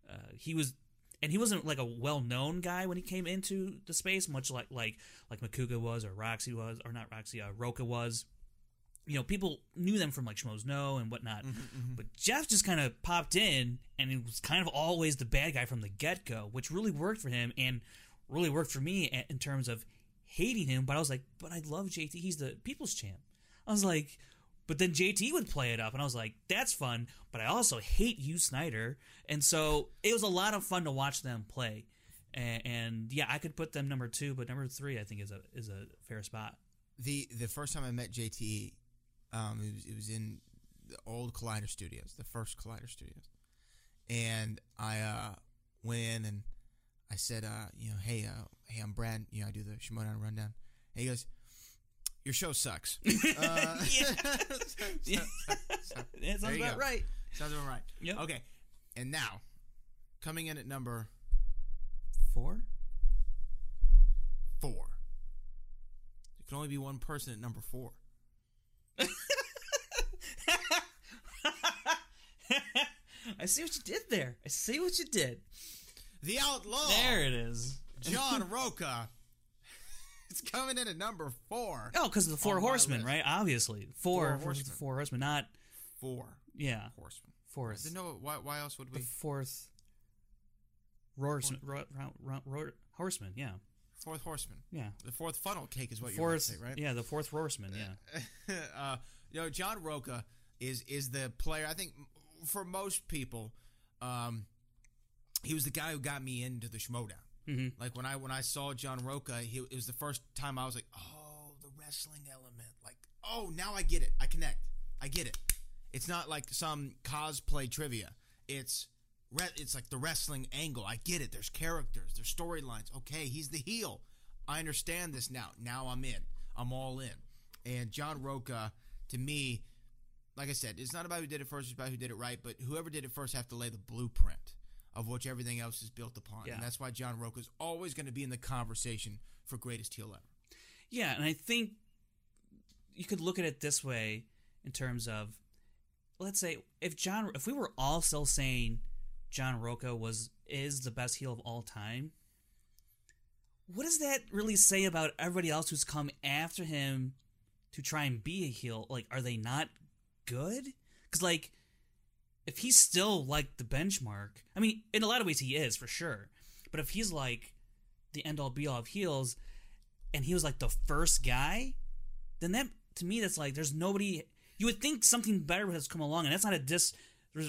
uh, he was, and he wasn't like a well-known guy when he came into the space, much like like like Makuga was or Roxy was, or not Roxy, uh, Rocha was. You know, people knew them from like Schmoes Know and whatnot. Mm-hmm, mm-hmm. But Jeff just kind of popped in and he was kind of always the bad guy from the get go, which really worked for him and really worked for me in terms of hating him. But I was like, but I love JT. He's the people's champ. I was like, but then JT would play it up and I was like, that's fun. But I also hate you, Sneider. And so it was a lot of fun to watch them play. And, and yeah, I could put them number two, but number three I think is a is a fair spot. the the first time I met JTE, um, it was, it was in the old Collider Studios, the first Collider Studios, and I uh, went in and I said, uh, you know, hey, uh, hey, I'm Brad. You know, I do the Schmoedown rundown. And he goes, your show sucks. uh, Yeah. so- That sounds there you about go. right. Sounds about right. Yep. Okay, and now coming in at number Four? four. There can only be one person at number four. I see what you did there. I see what you did. The Outlaw. There it is. John Rocha. It's coming in at number four. Oh, because of the four horsemen, right? Obviously, four, Four horsemen. four horsemen, not Four yeah, horsemen. fourth. No, why, why else would The we? fourth horseman, ro, ro, ro, ro, horseman, yeah, Fourth horseman. yeah. The fourth funnel cake is what you're Fourth, say, right? yeah, the fourth horseman, yeah. uh, you know, John Rocha is is the player. I think for most people, um, he was the guy who got me into the Schmoedown. Mhm. Like when I when I saw John Rocha, he, it was the first time I was like, oh, the wrestling element. Like, oh, now I get it. I connect. I get it. It's not like some cosplay trivia. It's it's like the wrestling angle. I get it. There's characters. There's storylines. Okay, he's the heel. I understand this now. Now I'm in. I'm all in. And John Rocha, to me, like I said, it's not about who did it first. It's about who did it right. But whoever did it first have to lay the blueprint of which everything else is built upon. Yeah. And that's why John Rocha is always going to be in the conversation for greatest heel ever. Yeah, and I think you could look at it this way in terms of let's say if John if we were all still saying John Rocha was is the best heel of all time, what does that really say about everybody else who's come after him to try and be a heel? Like are they not good? Cuz like if he's still like the benchmark, I mean, in a lot of ways he is for sure. But if he's like the end all be all of heels, and he was like the first guy, then that to me that's like there's nobody. You would think something better has come along, and that's not a dis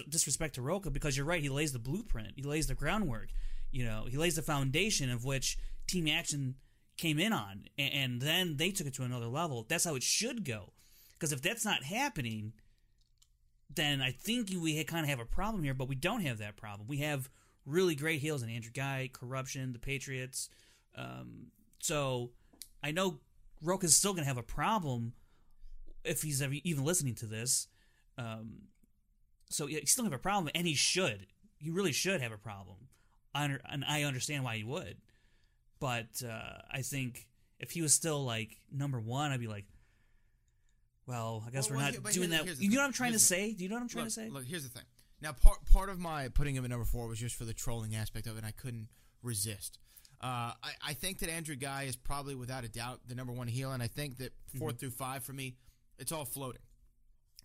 disrespect to Rocha because you're right. He lays the blueprint, he lays the groundwork. You know, he lays the foundation of which Team Action came in on, and, and then they took it to another level. That's how it should go. Because if that's not happening, then I think we kind of have a problem here, but we don't have that problem. We have really great heels in Andrew Guy, Corruption, the Patriots. Um, so I know Rocha's still going to have a problem if he's even listening to this. Um, so he still have a problem, and he should. He really should have a problem. I and I understand why he would. But uh, I think if he was still like number one, I'd be like, well, I guess Well, we're well, not doing that. You know what I'm trying to Here's the- say? Do you know what I'm trying look, to say? Look, here's the thing. Now, part part of my putting him at number four was just for the trolling aspect of it. and I couldn't resist. Uh, I, I think that Andrew Guy is probably, without a doubt, the number one heel, and I think that 4th Mm-hmm. through five for me, it's all floating.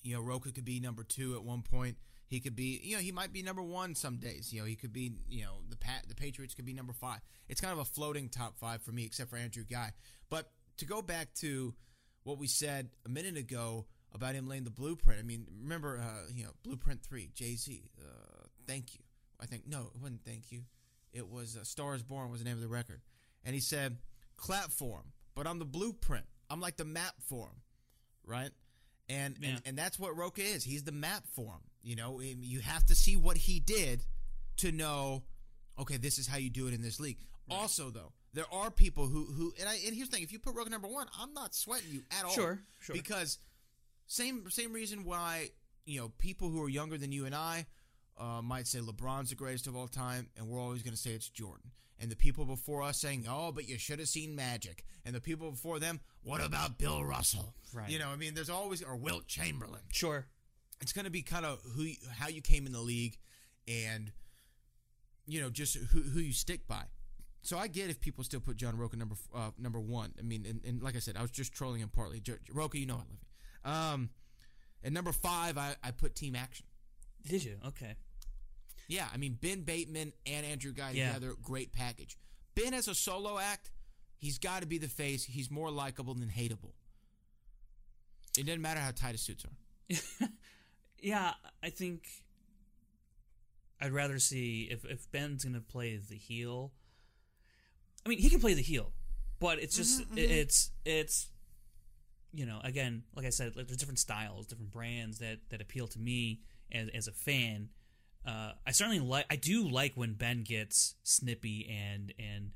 You know, Rocha could be number two at one point. He could be, you know, he might be number one some days. You know, he could be, you know, the Pat, the Patriots could be number five. It's kind of a floating top five for me, except for Andrew Guy. But to go back to what we said a minute ago about him laying the blueprint. I mean, remember, uh, you know, Blueprint Three, Jay Z. Uh, thank you. I think no, it wasn't. Thank you. It was uh, Stars Born was the name of the record, and he said, "Clap for him," but I'm the blueprint. I'm like the map for him, right? And Yeah. and, and that's what Rocha is. He's the map for him. You know, you have to see what he did to know. Okay, this is how you do it in this league. Also, though, there are people who who and I and here's the thing: if you put Rocha number one, I'm not sweating you at all. Sure, sure. Because same same reason why you know people who are younger than you and I uh, might say LeBron's the greatest of all time, and we're always going to say it's Jordan. And the people before us saying, "Oh, but you should have seen Magic," and the people before them, "What about Bill Russell?" Right. You know, I mean, there's always or Wilt Chamberlain. Sure. It's going to be kind of who, you- how you came in the league, and you know, just who who you stick by. So I get if people still put John Rocha number uh, number one. I mean, and, and like I said, I was just trolling him partly. Jo- Rocha, you know I love you. Um, and number five, I, I put Team Action. Did you? Okay. Yeah, I mean Ben Bateman and Andrew Guy Yeah. together, great package. Ben as a solo act, he's got to be the face. He's more likable than hateable. It doesn't matter how tight his suits are. Yeah, I think I'd rather see if if Ben's gonna play the heel. I mean, he can play the heel, but it's just Mm-hmm, it- it's it's you know again, like I said, like, there's different styles, different brands that that appeal to me as as a fan. Uh, I certainly like I do like when Ben gets snippy and and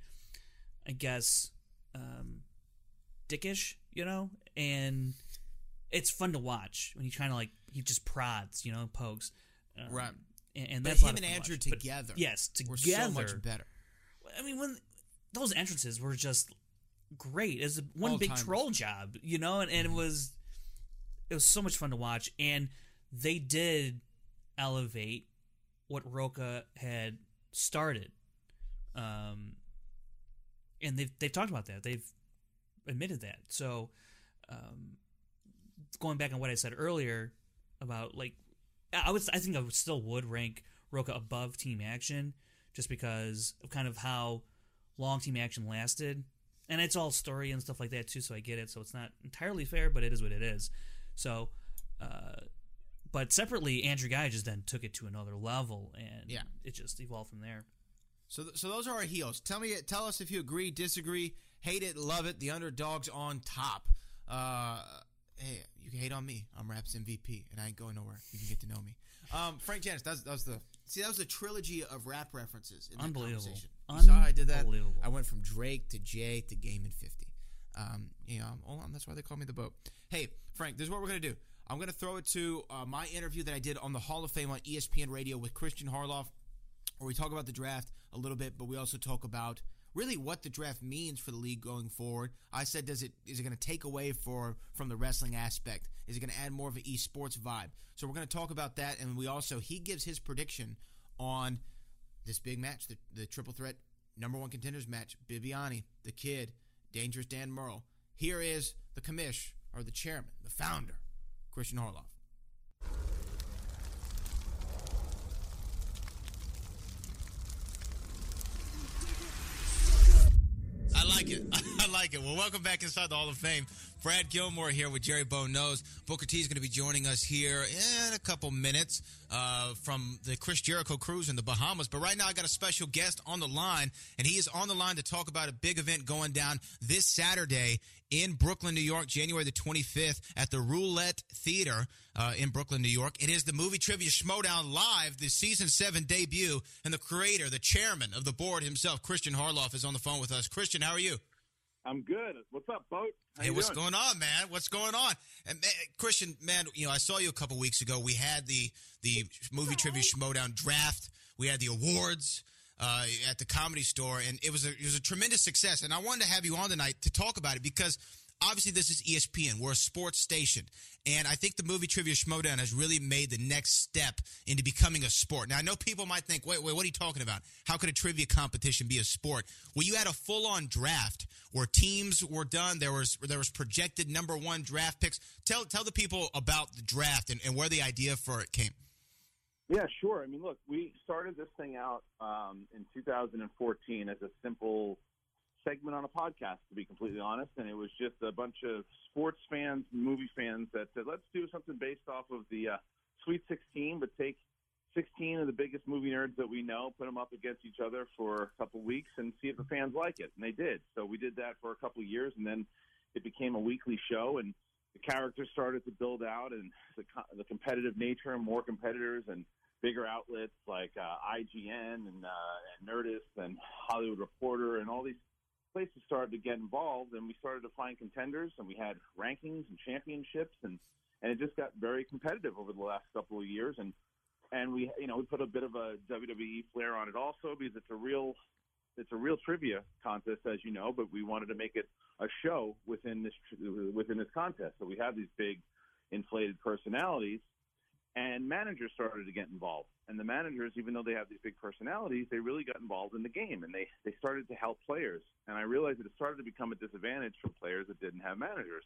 I guess um, dickish, you know, and it's fun to watch when he kind of like he just prods, you know, pokes. Um, Right. And, and that's him and fun to Andrew watch. But together yes, We're together. so much better. I mean, when those entrances were just great. It was one big All-timers. troll job, you know, and, and it was it was so much fun to watch. And they did elevate what Rocha had started. Um, and they've they've talked about that. They've admitted that. So, um, going back on what I said earlier about like, I would I think I would still would rank Rocha above Team Action just because of kind of how long Team Action lasted, and it's all story and stuff like that too. So I get it. So it's not entirely fair, but it is what it is. So. Uh, but separately, Andrew Guy just then took it to another level, and Yeah. it just evolved from there. So, th- so those are our heels. Tell me, tell us if you agree, disagree, hate it, love it. The underdogs on top. Uh, hey, you can hate on me. I'm Raps MVP, and I ain't going nowhere. You can get to know me. Um, Frank Janis. That was, that was the see. That was the trilogy of rap references. In Unbelievable. saw how I did that. I went from Drake to Jay to Game in 50. Um, you know, hold on. That's why they call me the boat. Hey, Frank, this is what we're gonna do. I'm gonna throw it to uh, my interview that I did on the Hall of Fame on ESPN Radio with Kristian Harloff where we talk about the draft a little bit, but we also talk about really what the draft means for the league going forward. I said, does it is it going to take away for from the wrestling aspect? Is it going to add more of an esports vibe? So we're going to talk about that, and we also he gives his prediction on this big match, the, the triple threat number one contenders match: Bibbiani, the Kid, Dangerous Dan Murrell. Here is the commish or the chairman, the founder, Kristian Harloff. I like it. Like it. Well, welcome back inside the Hall of Fame. Brad Gilmore here with Jerry Bone Knows. Booker T is going to be joining us here in a couple minutes uh, from the Chris Jericho cruise in the Bahamas. But right now, I got a special guest on the line, and he is on the line to talk about a big event going down this Saturday in Brooklyn, New York, January the 25th at the Roulette Theater uh, in Brooklyn, New York. It is the movie trivia Schmoedown live, the season seven debut, and the creator, the chairman of the board himself, Kristian Harloff, is on the phone with us. Kristian, how are you? I'm good. What's up, boat? Hey, what's doing? going on, man? What's going on? And man, Kristian, man, you know, I saw you a couple weeks ago. We had the the movie trivia Schmoedown draft. We had the awards uh, at the comedy store, and it was a it was a tremendous success. And I wanted to have you on tonight to talk about it because obviously this is ESPN. We're a sports station, and I think the movie trivia Schmoedown has really made the next step into becoming a sport. Now I know people might think, wait, wait, what are you talking about? How could a trivia competition be a sport? Well, you had a full on draft where teams were done. There was there was projected number one draft picks. Tell tell the people about the draft and, and where the idea for it came. Yeah, sure. I mean, look, we started this thing out um, in 2014 as a simple segment on a podcast, to be completely honest. And it was just a bunch of sports fans, and movie fans that said, let's do something based off of the uh, Sweet 16, but take 16 of the biggest movie nerds that we know, put them up against each other for a couple weeks, and see if the fans like it. And they did. So we did that for a couple of years, and then it became a weekly show, and the characters started to build out, and the the competitive nature, and more competitors, and bigger outlets like uh, IGN and, uh, and Nerdist and Hollywood Reporter, and all these places started to get involved, and we started to find contenders, and we had rankings and championships, and and it just got very competitive over the last couple of years, and and we you know we put a bit of a WWE flair on it also because it's a real it's a real trivia contest as you know, but we wanted to make it a show within this within this contest. So we have these big inflated personalities and managers started to get involved. And the managers, even though they have these big personalities, they really got involved in the game and they, they started to help players. And I realized that it started to become a disadvantage for players that didn't have managers.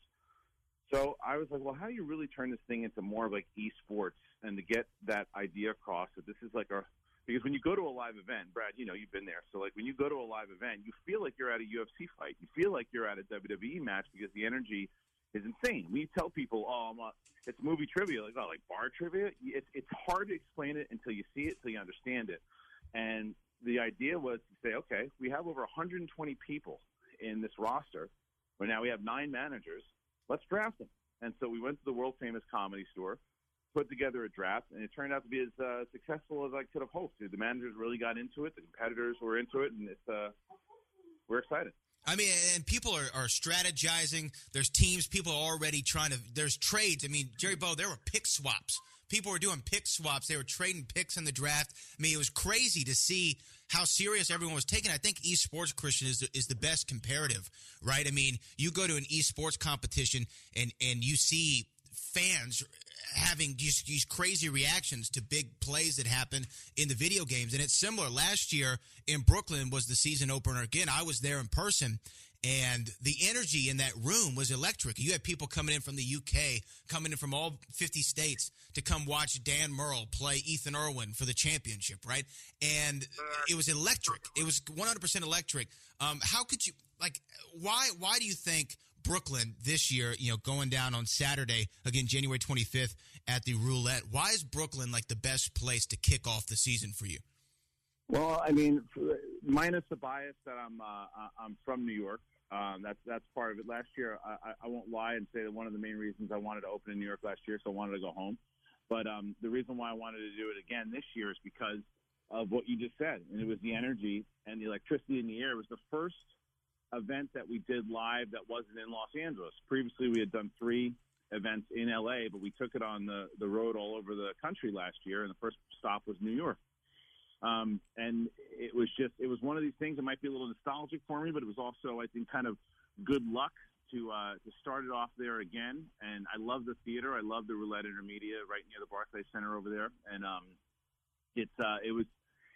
So I was like, well, how do you really turn this thing into more of like esports and to get that idea across that this is like a because when you go to a live event, Brad, you know you've been there. So like when you go to a live event, you feel like you're at a UFC fight. You feel like you're at a WWE match because the energy is insane. We tell people, "Oh, I'm a, it's movie trivia," like, "Oh, like bar trivia." It's it's hard to explain it until you see it, until you understand it. And the idea was to say, okay, we have over 120 people in this roster, but now we have nine managers. Let's draft them. And so we went to the world famous comedy store, put together a draft, and it turned out to be as uh, successful as I could have hoped. The managers really got into it, the competitors were into it, and it's uh, we're excited. I mean, and people are, are strategizing. There's teams. People are already trying to. There's trades. I mean, Jerry Bow, there were pick swaps. People were doing pick swaps. They were trading picks in the draft. I mean, it was crazy to see how serious everyone was taking. I think esports Kristian is the, is the best comparative, right? I mean, you go to an esports competition and and you see fans having these, these crazy reactions to big plays that happen in the video games. And it's similar. Last year in Brooklyn was the season opener again. I was there in person. And the energy in that room was electric. You had people coming in from the UK, coming in from all 50 states to come watch Dan Murrell play Ethan Irwin for the championship, right? And it was electric. It was 100% electric. Um, how could you, like, why, why do you think Brooklyn this year, you know, going down on Saturday, again, January 25th at the roulette. Why is Brooklyn like the best place to kick off the season for you? Well, I mean, minus the bias that I'm uh, I- I'm from New York. Um, that's that's part of it. Last year, I, I- I won't lie and say that one of the main reasons I wanted to open in New York last year, so I wanted to go home. But um, the reason why I wanted to do it again this year is because of what you just said, and it was the energy and the electricity in the air. It was the first event that we did live that wasn't in Los Angeles. Previously, we had done three events in LA, but we took it on the, the road all over the country last year, and the first stop was New York. Um, and it was just, it was one of these things that might be a little nostalgic for me, but it was also, I think, kind of good luck to uh, to start it off there again. And I love the theater. I love the Roulette Intermedia right near the Barclays Center over there. And um, it's uh, it was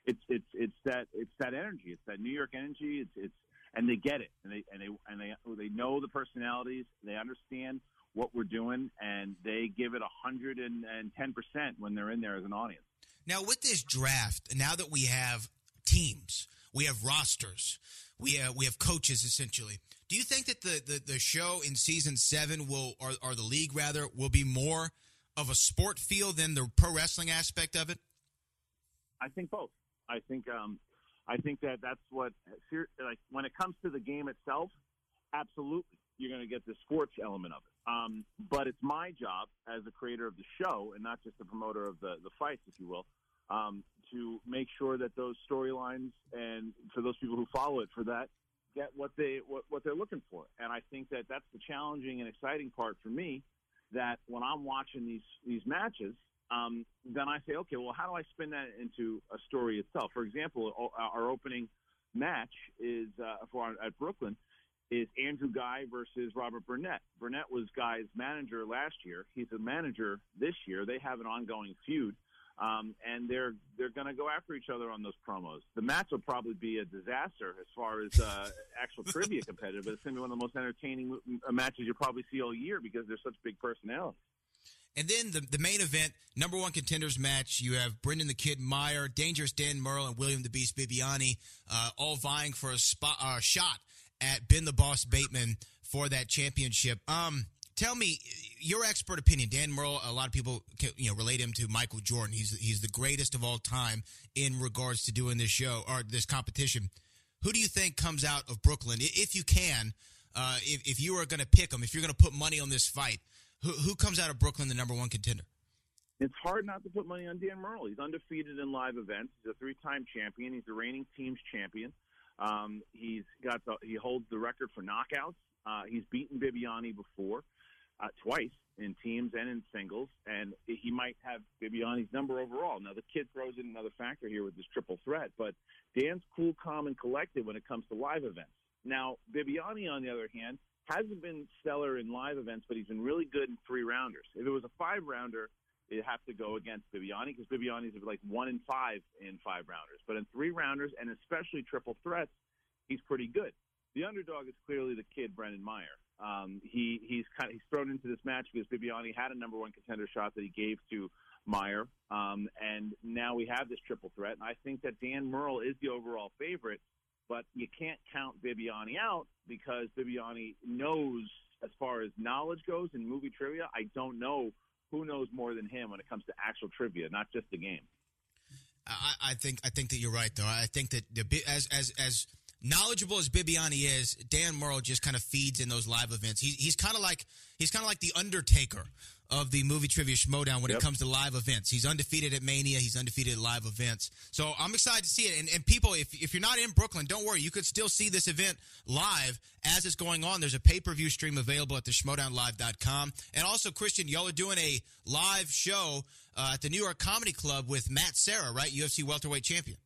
it's it's it's that it's that energy. It's that New York energy. It's it's and they get it, and they and they and they they know the personalities. They understand what we're doing, and they give it hundred and ten percent when they're in there as an audience. Now, with this draft, now that we have teams, we have rosters, we have, we have coaches essentially. Do you think that the, the, the show in season seven will, or, or the league rather, will be more of a sport feel than the pro wrestling aspect of it? I think both. I think um, I think that that's what like when it comes to the game itself. Absolutely, you're going to get the sports element of it. Um, but it's my job as a creator of the show and not just the promoter of the the fights, if you will, um, to make sure that those storylines and for those people who follow it for that get what they what, what they're looking for. And I think that that's the challenging and exciting part for me. That when I'm watching these these matches, um, then I say, okay, well, how do I spin that into a story itself? For example, our opening match is uh, for at Brooklyn is Andrew Guy versus Robert Burnett. Burnett was Guy's manager last year. He's a manager this year. They have an ongoing feud, um, and they're they're going to go after each other on those promos. The match will probably be a disaster as far as uh, actual trivia competitive, but it's going to be one of the most entertaining uh, matches you'll probably see all year because they're such big personalities. And then the, the main event, number one contenders match, you have Brendan the Kid Meyer, Dangerous Dan Murrell, and William the Beast Bibbiani, uh, all vying for a spot, uh, shot at Ben the Boss Bateman for that championship. Um, tell me your expert opinion. Dan Murrell, a lot of people you know relate him to Michael Jordan. He's he's the greatest of all time in regards to doing this show or this competition. Who do you think comes out of Brooklyn, if you can? Uh, if, if you are going to pick them, if you're going to put money on this fight, who, who comes out of Brooklyn the number one contender? It's hard not to put money on Dan Murrell. He's undefeated in live events. He's a three-time champion. He's the reigning team's champion. Um, he's got the, he holds the record for knockouts. Uh, he's beaten Bibbiani before, uh, twice in teams and in singles, and he might have Bibbiani's number overall. Now the kid throws in another factor here with this triple threat, but Dan's cool, calm, and collected when it comes to live events. Now Bibbiani, on the other hand, hasn't been stellar in live events, but he's been really good in three rounders. If it was a five rounder, it'd have to go against Bibbiani because Bibbiani's like one in five in five rounders. But in three rounders, and especially triple threats, he's pretty good. The underdog is clearly the kid Brendan Meyer. Um, he he's kind of he's thrown into this match because Bibbiani had a number one contender shot that he gave to Meyer, um, and now we have this triple threat. And I think that Dan Murrell is the overall favorite, but you can't count Bibbiani out because Bibbiani knows as far as knowledge goes in movie trivia. I don't know who knows more than him when it comes to actual trivia, not just the game. I, I think I think that you're right, though. I think that the, as as as knowledgeable as Bibbiani is, Dan Murrell just kind of feeds in those live events. He, he's kind of like he's kind of like the Undertaker of the movie trivia schmoedown when it comes to live events. He's undefeated at Mania. He's undefeated at live events. So I'm excited to see it. And, and people, if if you're not in Brooklyn, don't worry. You could still see this event live as it's going on. There's a pay per view stream available at the schmoedownlive.com. And also, Kristian, y'all are doing a live show uh, at the New York Comedy Club with Matt Serra, right? UFC welterweight champion.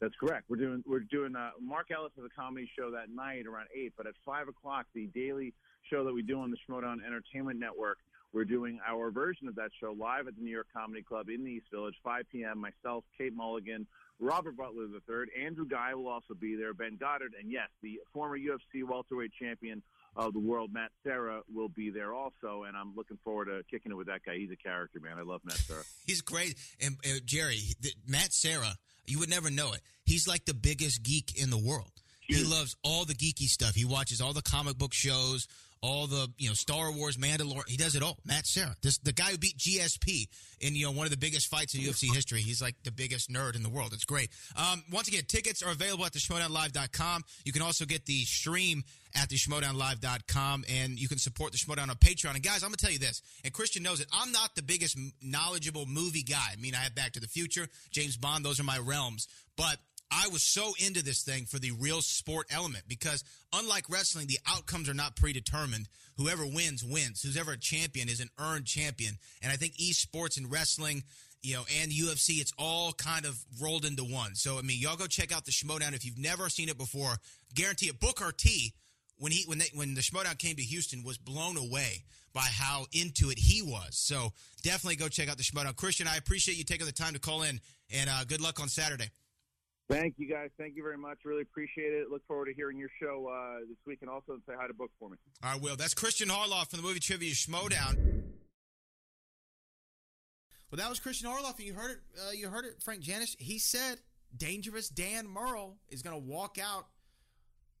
That's correct. We're doing we're doing uh, Mark Ellis has a comedy show that night around eight, but at five o'clock, the daily show that we do on the Schmoedown Entertainment Network, we're doing our version of that show live at the New York Comedy Club in the East Village, 5 p.m. Myself, Kate Mulligan, Robert Butler III, Andrew Guy will also be there, Ben Goddard, and yes, the former UFC welterweight champion of the world, Matt Serra, will be there also. And I'm looking forward to kicking it with that guy. He's a character, man. I love Matt Serra. He's great. And uh, Jerry, th- Matt Serra, you would never know it. He's like the biggest geek in the world. He loves all the geeky stuff. He watches all the comic book shows, all the you know Star Wars, Mandalorian. He does it all. Matt Serra, this the guy who beat GSP in you know one of the biggest fights in UFC history. He's like the biggest nerd in the world. It's great. Um, once again, tickets are available at the schmoedownlive.com. You can also get the stream at the schmoedownlive.com and you can support the Schmoedown on Patreon. And guys, I'm to tell you this, and Kristian knows it. I'm not the biggest knowledgeable movie guy. I mean, I have Back to the Future, James Bond, those are my realms. But I was so into this thing for the real sport element because unlike wrestling, the outcomes are not predetermined. Whoever wins, wins. Who's ever a champion is an earned champion. And I think esports and wrestling, you know, and UFC, it's all kind of rolled into one. So, I mean, y'all go check out the Schmoedown if you've never seen it before. Guarantee it. Booker T, when he when they, when the Schmoedown came to Houston, was blown away by how into it he was. So definitely go check out the Schmoedown. Kristian, I appreciate you taking the time to call in, and uh, good luck on Saturday. Thank you guys. Thank you very much. Really appreciate it. Look forward to hearing your show uh, this week and also say hi to Book for me. I will. That's Kristian Harloff from the movie Trivia Schmoedown. Well, that was Kristian Harloff, and you heard it. Uh, you heard it, Frank Janish. He said dangerous Dan Murrell is going to walk out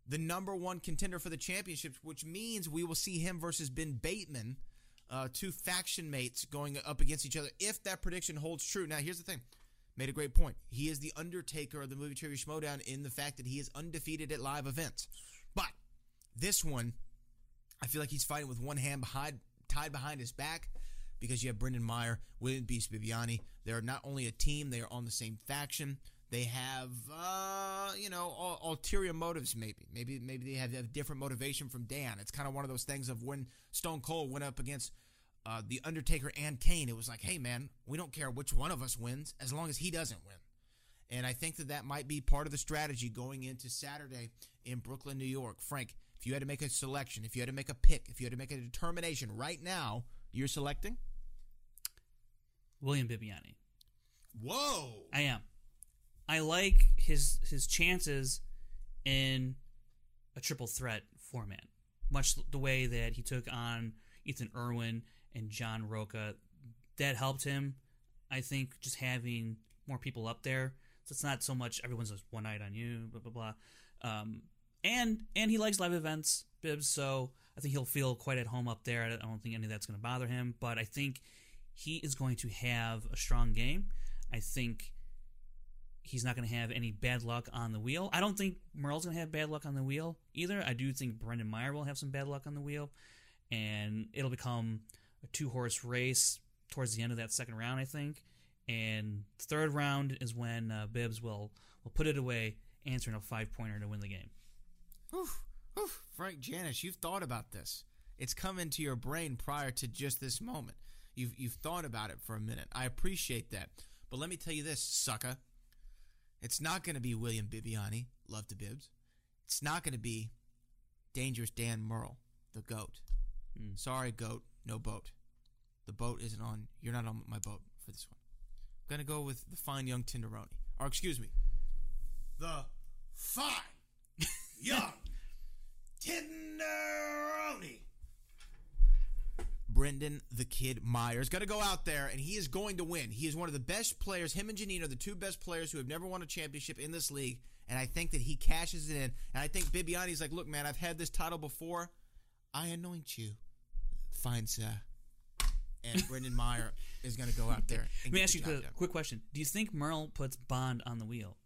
the number one contender for the championships, which means we will see him versus Ben Bateman, uh, two faction mates going up against each other. If that prediction holds true, now here's the thing. Made a great point. He is the Undertaker of the movie Trivia showdown in the fact that he is undefeated at live events. But this one, I feel like he's fighting with one hand behind, tied behind his back because you have Brendan Meyer, William Beast Bibbiani. They're not only a team, they are on the same faction. They have, uh, you know, ul- ulterior motives. Maybe, maybe, maybe they have, have different motivation from Dan. It's kind of one of those things of when Stone Cold went up against uh, the Undertaker and Kane. It was like, hey man, we don't care which one of us wins as long as he doesn't win. And I think that that might be part of the strategy going into Saturday in Brooklyn, New York. Frank, if you had to make a selection, if you had to make a pick, if you had to make a determination right now, you're selecting? William Bibbiani. Whoa. I am. I like his his chances in a triple threat format, much the way that he took on Ethan Irwin and John Rocha. That helped him. I think just having more people up there, so it's not so much everyone's just one night on you, blah blah blah. Um, and and he likes live events, Bibbs. So I think he'll feel quite at home up there. I don't think any of that's going to bother him. But I think he is going to have a strong game. I think he's not going to have any bad luck on the wheel. I don't think Murrell's going to have bad luck on the wheel either. I do think Brendan Meyer will have some bad luck on the wheel, and it'll become a two horse race towards the end of that second round, I think. And third round is when uh, Bibbs will will put it away, answering a five pointer to win the game. Oof, oof. Frank Janish, you've thought about this. It's come into your brain prior to just this moment. You've you've thought about it for a minute. I appreciate that. But let me tell you this, sucker. It's not going to be William Bibbiani, love to Bibbs. It's not going to be Dangerous Dan Murrell, the goat. Sorry, goat, no boat. The boat isn't on. You're not on my boat for this one. I'm going to go with the fine young Tinderoni. Or excuse me, the fine young Tinderoni. Brendan the Kid Myers Going to go out there and he is going to win. He is one of the best players. Him and Janine are the two best players who have never won a championship in this league. And I think that he cashes it in. And I think Bibbiani's like, look, man, I've had this title before. I anoint you, fine sir. And Brendan Meyer is going to go out there. Let me ask you a done. quick question. Do you think Murrell puts Bond on the wheel?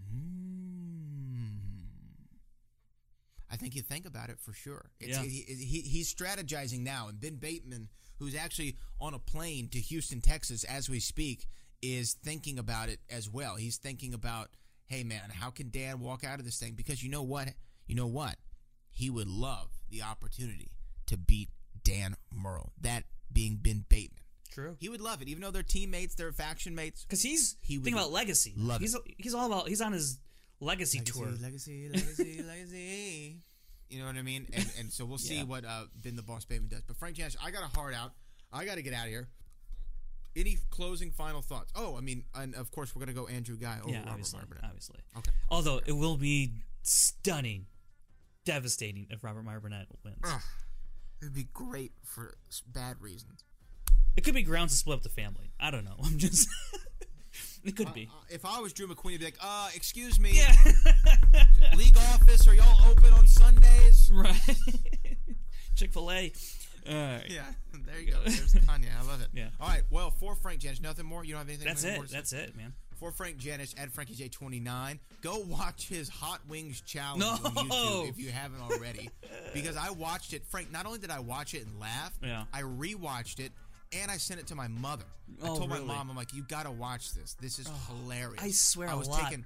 Hmm. I think you think about it for sure. It's, Yeah. he, he, he's strategizing now, and Ben Bateman, who's actually on a plane to Houston, Texas, as we speak, is thinking about it as well. He's thinking about, hey man, how can Dan walk out of this thing? Because you know what, you know what, he would love the opportunity to beat Dan Murrell. That being Ben Bateman, True. he would love it, even though they're teammates, they're faction mates. Because he's He would think about legacy. love he's he's all about he's on his legacy, tour. Legacy, legacy, legacy. You know what I mean? And and so we'll see Yeah. what uh, Ben the Boss Bateman does. But Frank Janish, I got a heart out. I got to get out of here. Any closing final thoughts? Oh, I mean, and of course we're gonna go Andrew Guy over yeah, Robert obviously, obviously. Okay. Although it will be stunning, devastating if Robert Meyer Burnett wins. Ugh. It'd be great for bad reasons. It could be grounds to split up the family. I don't know. I'm just. it could be. Uh, if I was Drew McWeeny, I'd be like, uh, excuse me, Yeah. league office, are y'all open on Sundays? right. Chick Fil A. Yeah, there you go. There's Kanye. I love it. Yeah. All right. Well, for Frank Janish, nothing more. You don't have anything. That's more it. That's it, man. For Frank Janish at Frankie J29. Go watch his Hot Wings challenge No! on YouTube if you haven't already. because I watched it. Frank, not only did I watch it and laugh, Yeah. I rewatched it and I sent it to my mother. I Oh, told really? my mom, I'm like, you got to watch this. This is hilarious. I swear I was taking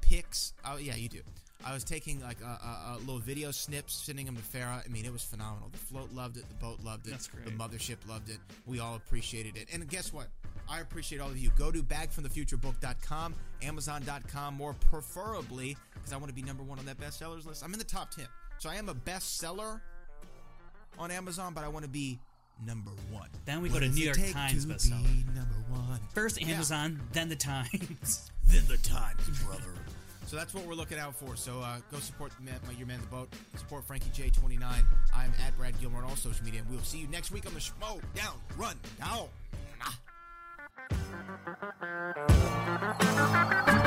pics. Oh, yeah, you do. I was taking like a, a, a little video snips, sending them to Farah. I mean, it was phenomenal. The float loved it. The boat loved it. The mothership loved it. We all appreciated it. And guess what? I appreciate all of you. Go to bagfromthefuturebook.com, amazon.com, more preferably, because I want to be number one on that bestsellers list. I'm in the top 10. So I am a bestseller on Amazon, but I want to be number one. Then we What go to New York Times to bestseller. be number one. First Yeah. Amazon, then the Times. Then the Times, brother. So that's what we're looking out for. So uh, go support the man, my, your man, the boat. Support Frankie J29. I'm at Brad Gilmore on all social media. And we'll see you next week on the Schmo Down Run Down. Thank you.